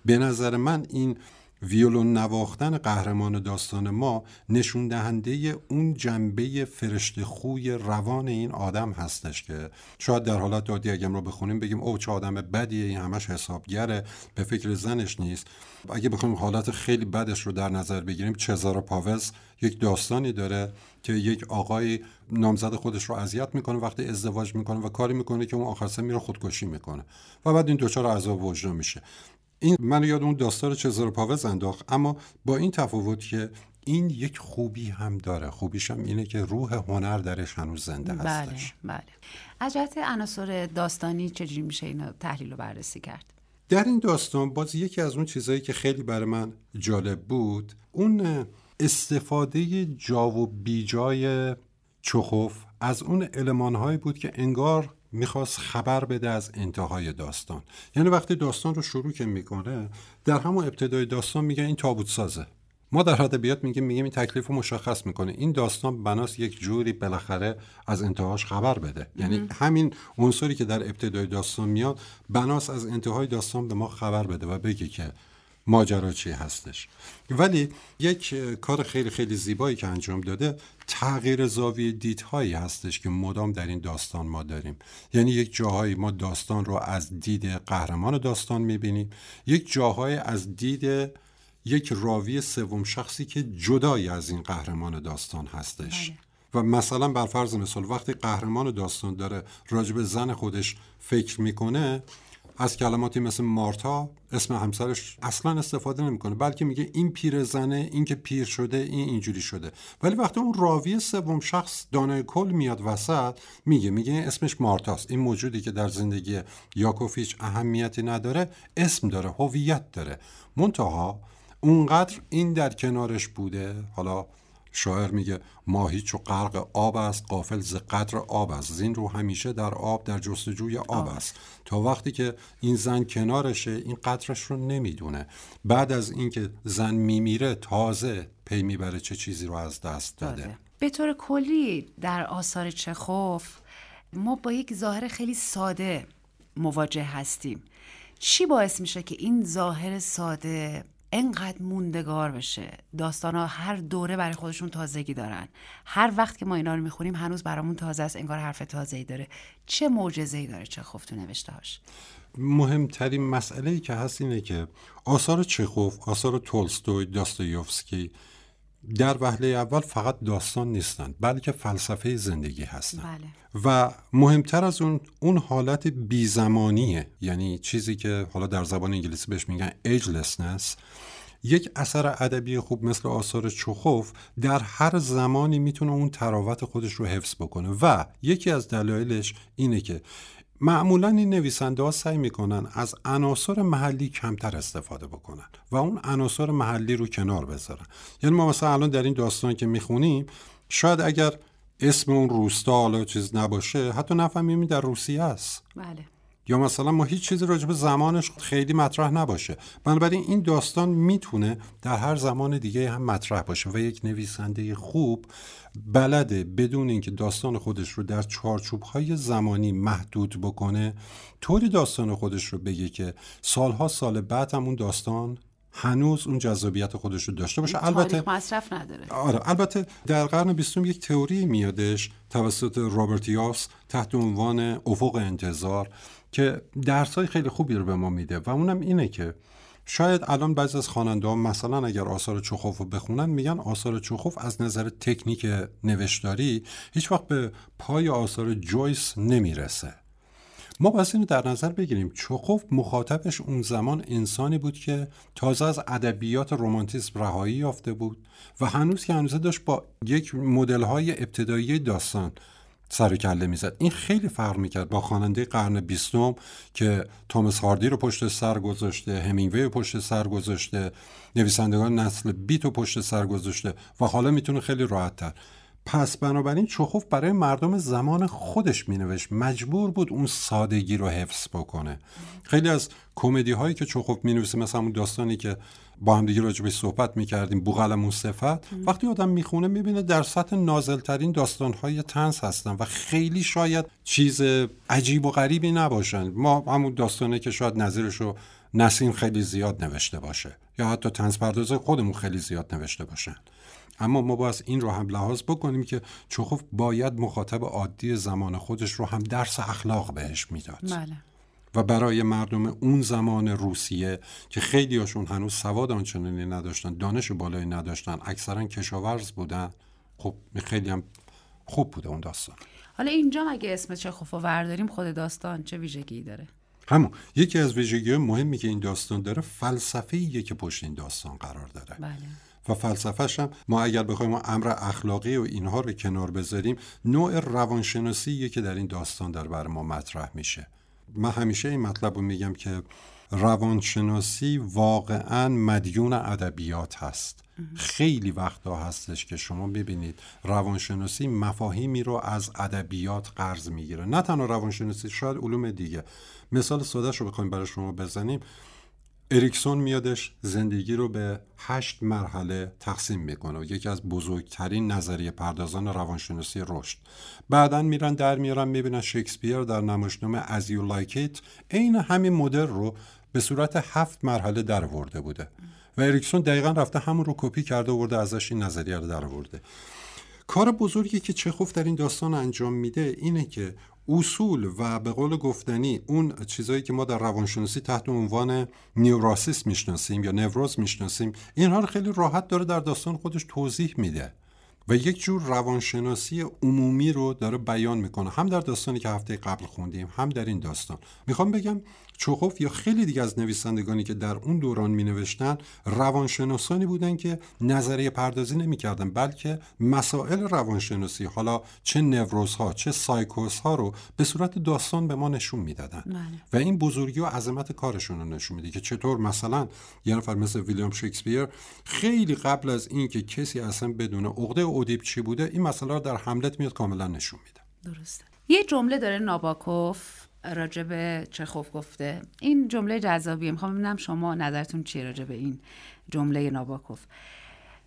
C: به نظر من این ویولون نواختن قهرمان داستان ما نشون دهنده اون جنبه فرشته خوی روان این آدم هستش که شاید در حالت دادی اگه رو بخونیم بگیم او چه آدم بدیه این همش حسابگره به فکر زنش نیست. اگه بخونیم حالت خیلی بدش رو در نظر بگیریم چزارا پاوز یک داستانی داره که یک آقای نامزد خودش رو اذیت می‌کنه وقتی ازدواج می‌کنه و کاری می‌کنه که اون آخر میره خودکشی می‌کنه. و بعد این دچار عذاب وجدان میشه. این من یاد اون داستان چزار پاوز انداخت اما با این تفاوت که این یک خوبی هم داره. خوبیش هم اینه که روح هنر درش هنوز زنده
A: هستش بله بله. از جهت عناصر داستانی چجوری میشه اینو تحلیل و بررسی کرد؟
C: در این داستان باز یکی از اون چیزهایی که خیلی برای من جالب بود اون استفاده جا و بیجای چخوف از اون المانهایی بود که انگار می‌خواست خبر بده از انتهای داستان. یعنی وقتی داستان رو شروع که می‌کنه در همون ابتدای داستان میگه این تابوت سازه. ما در ادبیات میگیم میگیم این تکلیف رو مشخص می‌کنه. این داستان بناس یک جوری بالاخره از انتهاش خبر بده. یعنی همین عنصری که در ابتدای داستان میاد بناس از انتهای داستان به ما خبر بده و بگه که ماجرا چی هستش. ولی یک کار خیلی خیلی زیبایی که انجام داده تغییر زاویه دیدهایی هستش که مدام در این داستان ما داریم. یعنی یک جاهایی ما داستان رو از دید قهرمان داستان می‌بینیم. یک جاهایی از دید یک راوی سوم شخصی که جدایی از این قهرمان داستان هستش. بله. و مثلا بر فرض مثال وقتی قهرمان داستان داره راجب زن خودش فکر می‌کنه از کلماتی مثل مارتا اسم همسرش اصلا استفاده نمی‌کنه بلکه میگه این پیر زنه این که پیر شده این اینجوری شده. ولی وقتی اون راوی سوم شخص دانای کل میاد وسط میگه میگه اسمش مارتاست. این موجودی که در زندگی یاکوفیچ اهمیتی نداره اسم داره هویت داره. منتها اونقدر این در کنارش بوده حالا شاعر میگه ماهی چو غرق آب است قافل ز قدر آب است. زین رو همیشه در آب در جستجوی آب است. تا وقتی که این زن کنارشه این قدرش رو نمی‌دونه. بعد از اینکه زن میمیره تازه پی می‌بره چه چیزی رو از دست داده.
A: به طور کلی در آثار چخوف ما با یک ظاهر خیلی ساده مواجه هستیم. چی باعث میشه که این ظاهر ساده انقدر موندگار بشه. داستان ها هر دوره برای خودشون تازگی دارن. هر وقت که ما اینا رو می‌خونیم هنوز برامون تازه است انگار حرف تازه ای داره. چه معجزه ای داره چه تو نوشته هاش
C: مهمترین مسئله ای که هست اینه که آثار چخوف آثار تولستوی داستایوفسکی در وهله اول فقط داستان نیستند بلکه فلسفه زندگی هستند. بله. و مهمتر از اون اون حالت بیزمانیه. یعنی چیزی که حالا در زبان انگلیسی بهش میگن agelessness. یک اثر ادبی خوب مثل آثار چخوف در هر زمانی می‌تونه اون تراوت خودش رو حفظ بکنه. و یکی از دلایلش اینه که معمولا این نویسنده ها سعی می‌کنن از عناصر محلی کمتر استفاده بکنن و اون عناصر محلی رو کنار بذارن. یعنی ما مثلا الان در این داستان که می‌خونیم شاید اگر اسم اون روستا حالا چیز نباشه حتی نفهمیم در روسیه است.
A: بله.
C: یا مثلا ما هیچ چیزی راجع به زمانش خیلی مطرح نباشه. بنابراین این داستان می‌تونه در هر زمان دیگه هم مطرح باشه و یک نویسنده خوب بلده بدون اینکه داستان خودش رو در چارچوب های زمانی محدود بکنه طوری داستان خودش رو بگه که سالها سال بعد هم اون داستان هنوز اون جذابیت خودش رو داشته باشه.
A: البته مصرف نداره.
C: آره البته در قرن بیستم یک تئوری میادش توسط رابرت یاس تحت عنوان افق انتظار. که درسای خیلی خوبی رو به ما میده و اونم اینه که شاید الان بعضی از خواننده ها مثلا اگر آثار چوخوف رو بخونن میگن آثار چوخوف از نظر تکنیک نوشتاری هیچ وقت به پای آثار جویس نمی‌رسه. ما باید اینو در نظر بگیریم. چوخوف مخاطبش اون زمان انسانی بود که تازه از ادبیات رومانتیسم رهایی یافته بود و هنوز که هنوزه داشت با یک مدل های ابتدایی داستان سر کله می‌زد. این خیلی فرق می‌کرد با خواننده قرن بیستم که توماس هاردی رو پشت سر گذاشته همینگوی رو پشت سر گذاشته نویسندگان نسل بیت رو پشت سر گذاشته و حالا می‌تونه خیلی راحت تر پس بنابراین چخوف برای مردم زمان خودش مینوشت. مجبور بود اون سادگی رو حفظ بکنه. خیلی از کمدی هایی که چخوف می‌نویسه مثلا اون داستانی که با هم دیگه راجبش صحبت می‌کردیم بوغلمون صفت. وقتی آدم می‌خونه می‌بینه در سطح نازلترین داستانهای تنس هستن و خیلی شاید چیز عجیب و غریبی نباشن. ما همون داستانه که شاید نظیرش رو نسیم خیلی زیاد نوشته باشه یا حتی تنس پردازه خودمون خیلی زیاد نوشته باشن. اما ما باید این رو هم لحاظ بکنیم که چخوف باید مخاطب عادی زمان خودش رو هم درس اخلاق بهش می‌داد.
A: بله.
C: و برای مردم اون زمان روسیه که خیلی هاشون هنوز سواد آنچنانی نداشتن دانش بالایی نداشتن اکثرا کشاورز بودن خب خیلی هم خوب بوده اون داستان.
A: حالا اینجا مگه اسم چخوف ورداریم خود داستان چه ویژگی داره؟
C: همون. یکی از ویژگی مهمی که این داستان داره فلسفه که پشت این داستان قرار داره.
A: بله.
C: و فلسفهش هم ما اگر بخوایم امر اخلاقی و اینها رو کنار بذاریم نوع روانشناسی که در این داستان در بر ما مطرح میشه. من همیشه این مطلب رو میگم که روانشناسی واقعا مدیون ادبیات هست. خیلی وقتا هستش که شما ببینید روانشناسی مفاهیمی رو از ادبیات قرض می‌گیره. نه تنها روانشناسی شاید علوم دیگه. مثال سادهش رو بخوایم برای شما بزنیم. اریکسون میادش زندگی رو به هشت مرحله تقسیم می‌کنه و یکی از بزرگترین نظریه پردازان روانشناسی رشد. بعدا میرن در میارن می‌بینن شکسپیر در نمایشنامه As You Like It عین همین مدل رو به صورت هفت مرحله در آورده بوده و اریکسون دقیقا رفته همون رو کپی کرده آورده ازش این نظریه رو در آورده. کار بزرگی که چخوف در این داستان انجام میده اینه که اصول و به قول گفتنی اون چیزهایی که ما در روانشناسی تحت عنوان نیوراسیس می‌شناسیم یا نوروز می‌شناسیم اینها رو خیلی راحت داره در داستان خودش توضیح میده و یک جور روانشناسی عمومی رو داره بیان می‌کنه هم در داستانی که هفته قبل خوندیم هم در این داستان. می‌خوام بگم چوخوف یا خیلی دیگه از نویسندگانی که در اون دوران می نوشتن روانشناسانی بودن که نظریه پردازی نمی کردن بلکه مسائل روانشناسی حالا چه نوروز ها چه سایکوس ها رو به صورت داستان به ما نشون می‌دادن.
A: بله.
C: و این بزرگی و عظمت کارشون رو نشون میده که چطور مثلا یه نفر مثل ویلیام شکسپیر خیلی قبل از اینکه کسی اصلا بدون عقده اودیپ چی بوده این مسئله رو در حملت میاد کاملا نشون میده.
A: درسته. یه جمله داره ناباکوف راجب چخوف گفته. این جمله جذابیه. می‌خوام ببینم شما نظرتون چیه راجع به این جمله ناباکوف.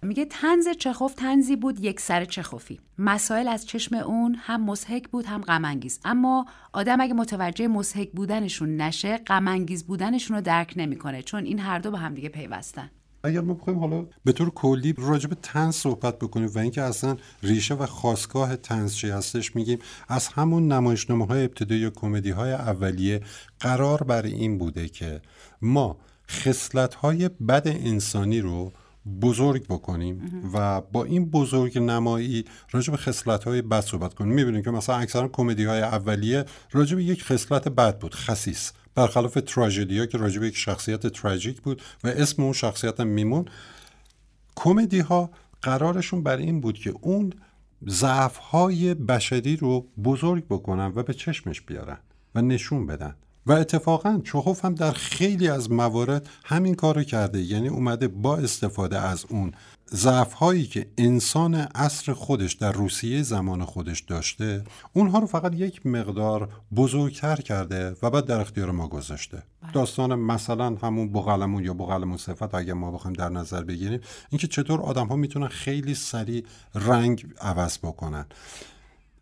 A: میگه تنز چخوف تنزی بود یک سر چخوفی. مسائل از چشم اون هم مسحک بود هم غم اما آدم اگه متوجه مسحک بودنشون نشه غم بودنشون رو درک نمی‌کنه چون این هر دو به هم دیگه پیوستن.
C: اگر ما بخوایم حالا به طور کلی راجع به تنز صحبت بکنیم و اینکه اصلا ریشه و خواستگاه تنز چی هستش میگیم از همون نمایشنامه های ابتدایی یا کمدی های اولیه قرار بر این بوده که ما خصلت های بد انسانی رو بزرگ بکنیم و با این بزرگ نمایی راجع به خصلت های بد صحبت کنیم. می‌بینیم که مثلا اکثرا کمدی های اولیه راجع به یک خصلت بد بود خسیس برخلاف تراژدیا که راجع به یک شخصیت تراژیک بود و اسم اون شخصیت هم میمون کمدی ها قرارشون بر این بود که اون ضعف های بشری رو بزرگ بکنن و به چشمش بیارن و نشون بدن. و اتفاقا چخوف هم در خیلی از موارد همین کار رو کرده یعنی اومده با استفاده از اون ضعف هایی که انسان عصر خودش در روسیه زمان خودش داشته اونها رو فقط یک مقدار بزرگتر کرده و بعد در اختیار ما گذاشته بله. داستان مثلا همون بغلمون یا بغلمون صفت اگر ما بخوایم در نظر بگیریم اینکه چطور آدم ها می‌تونن خیلی سریع رنگ عوض بکنن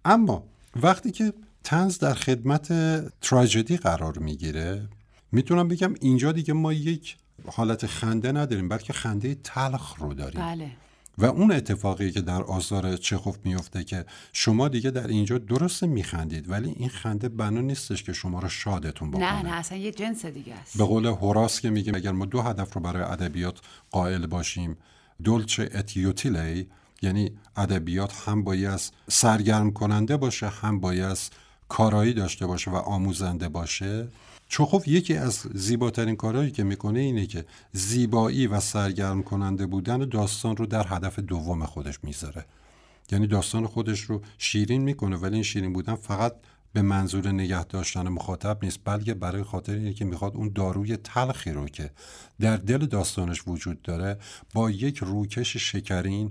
C: اما وقتی که تنز در خدمت تراژدی قرار می‌گیره می‌تونم بگم اینجا دیگه ما یک حالت خنده نداریم بلکه خنده تلخ رو داریم.
A: بله.
C: و اون اتفاقی که در آثار چخوف میفته که شما دیگه در اینجا درست میخندید ولی این خنده بنا نیستش که شما رو شادتون بکنه.
A: نه نه اصلا یه جنس دیگه است.
C: به قول هوراس که میگیم اگر ما دو هدف رو برای ادبیات قائل باشیم دولچه اتیوتیلی یعنی ادبیات هم باید سرگرم کننده باشه هم باید کارایی داشته باشه و آموزنده باشه چخوف یکی از زیباترین کارهایی که می‌کنه اینه که زیبایی و سرگرم کننده بودن داستان رو در هدف دوم خودش می‌ذاره. یعنی داستان خودش رو شیرین می‌کنه ولی این شیرین بودن فقط به منظور نگه داشتن مخاطب نیست بلکه برای خاطر اینه که می‌خواد اون داروی تلخی رو که در دل داستانش وجود داره با یک روکش شکرین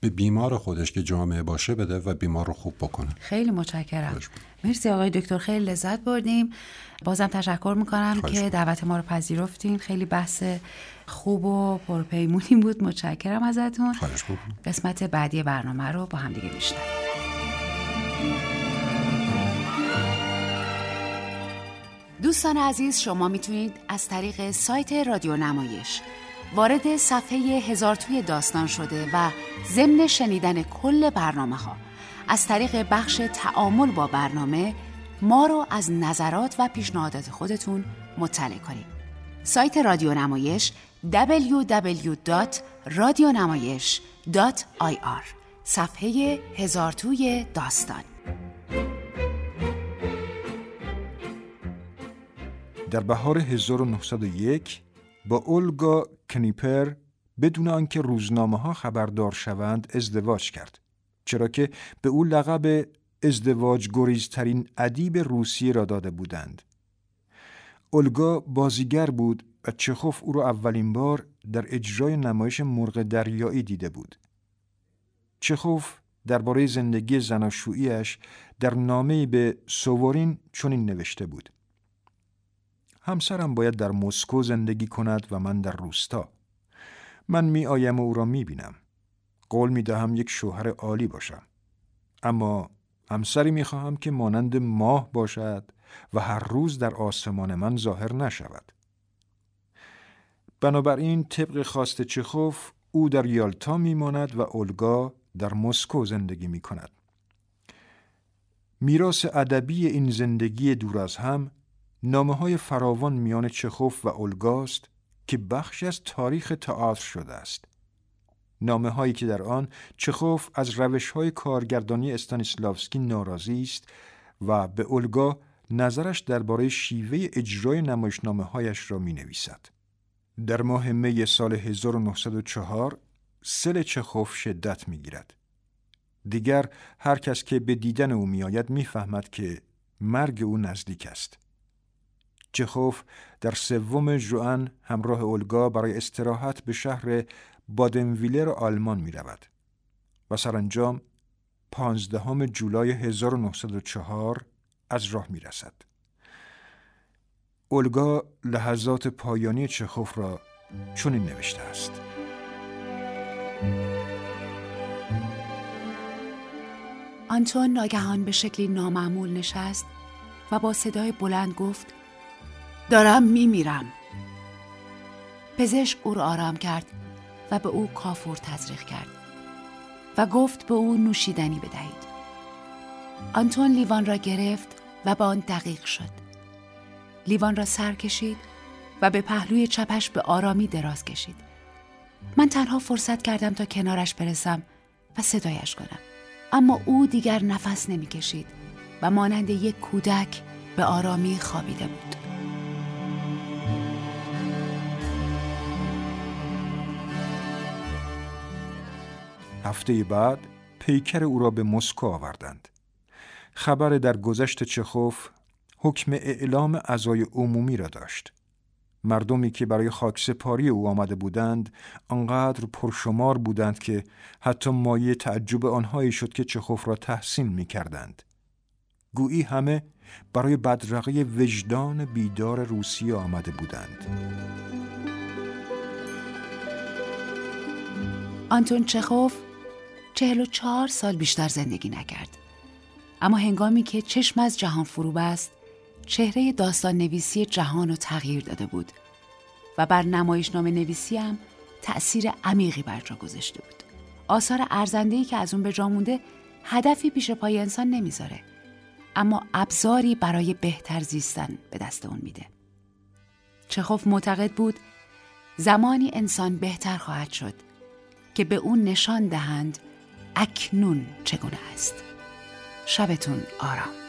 C: به بیمار خودش که جامعه باشه بده و بیمار رو خوب بکنه.
A: خیلی متشکرم. مرسی آقای دکتر خیلی لذت بردیم. بازم تشکر می‌کنم که دعوت ما رو پذیرفتین. خیلی بحث خوب و پرپیمونی بود. متشکرم ازتون. قسمت بعدی برنامه رو با هم دیگه بیشتر دوستان عزیز شما می‌تونید از طریق سایت رادیو نمایش وارد صفحه هزار توی داستان شده و ضمن شنیدن کل برنامه ها از طریق بخش تعامل با برنامه ما رو از نظرات و پیشنهادات خودتون مطلع کنید. سایت رادیو نمایش www.radionamayesh.ir صفحه هزار توی داستان.
B: در بهار 1901 با اولگا کنیپر بدون آنکه روزنامه ها خبردار شوند ازدواج کرد چرا که به او لقب ازدواج گریزترین ادیب روسیه را داده بودند. اولگا بازیگر بود و چخوف او را اولین بار در اجرای نمایش مرغ دریایی دیده بود. چخوف درباره زندگی زناشوییش در نامه به سوورین چنین نوشته بود. همسرم باید در مسکو زندگی کند و من در روستا. من می آیم و او را می بینم. قول می دهم یک شوهر عالی باشم. اما همسری می خواهم که مانند ماه باشد و هر روز در آسمان من ظاهر نشود. بنابراین طبق خواست چخوف او در یالتا ماند و اولگا در مسکو زندگی می کند. میراث ادبی این زندگی دور از هم نامه های فراوان میان چخوف و اولگاست که بخش از تاریخ تئاتر شده است. نامه هایی که در آن چخوف از روش های کارگردانی استانیسلاوسکی ناراضی است و به اولگا نظرش درباره شیوه اجرای نمایشنامه هایش را می نویسد. در ماه می سال 1904 سل چخوف شدت می گیرد. دیگر هر کس که به دیدن او می آید می فهمد که مرگ او نزدیک است. چخوف در سوم جوان همراه اولگا برای استراحت به شهر بادنویلر آلمان می رود و سرانجام پانزدهم جولای 1904 از راه می رسد. اولگا لحظات پایانی چخوف را چنین نوشته است.
A: آنتون ناگهان به شکلی نامعمول نشست و با صدای بلند گفت دارم میمیرم. پزشک او را آرام کرد و به او کافور تزریق کرد و گفت به او نوشیدنی بدهید. آنتون لیوان را گرفت و به آن دقیق شد. لیوان را سر کشید و به پهلوی چپش به آرامی دراز کشید. من تنها فرصت کردم تا کنارش برسم و صدایش کنم. اما او دیگر نفس نمی کشید و مانند یک کودک به آرامی خوابیده بود.
B: هفته بعد پیکر او را به مسکو آوردند. خبر در گذشت چخوف حکم اعلام ازای عمومی را داشت. مردمی که برای خاکسپاری او آمده بودند آنقدر پرشمار بودند که حتی مایه تعجب آنهایی شد که چخوف را تحسین می کردند. گویی همه برای بدرقه وجدان بیدار روسیه آمده بودند.
A: آنتون چخوف چهل و چهار سال بیشتر زندگی نکرد. اما هنگامی که چشم از جهان فرو بست چهره داستان نویسی جهان رو تغییر داده بود و بر نمایشنامه نویسی هم تأثیر عمیقی بر جا گذاشته بود. آثار ارزندهی که از اون به جا مونده هدفی پیش پای انسان نمی‌ذاره اما ابزاری برای بهتر زیستن به دست اون میده. چخوف معتقد بود زمانی انسان بهتر خواهد شد که به اون نشان دهند اکنون چگونه است. شبتون آرام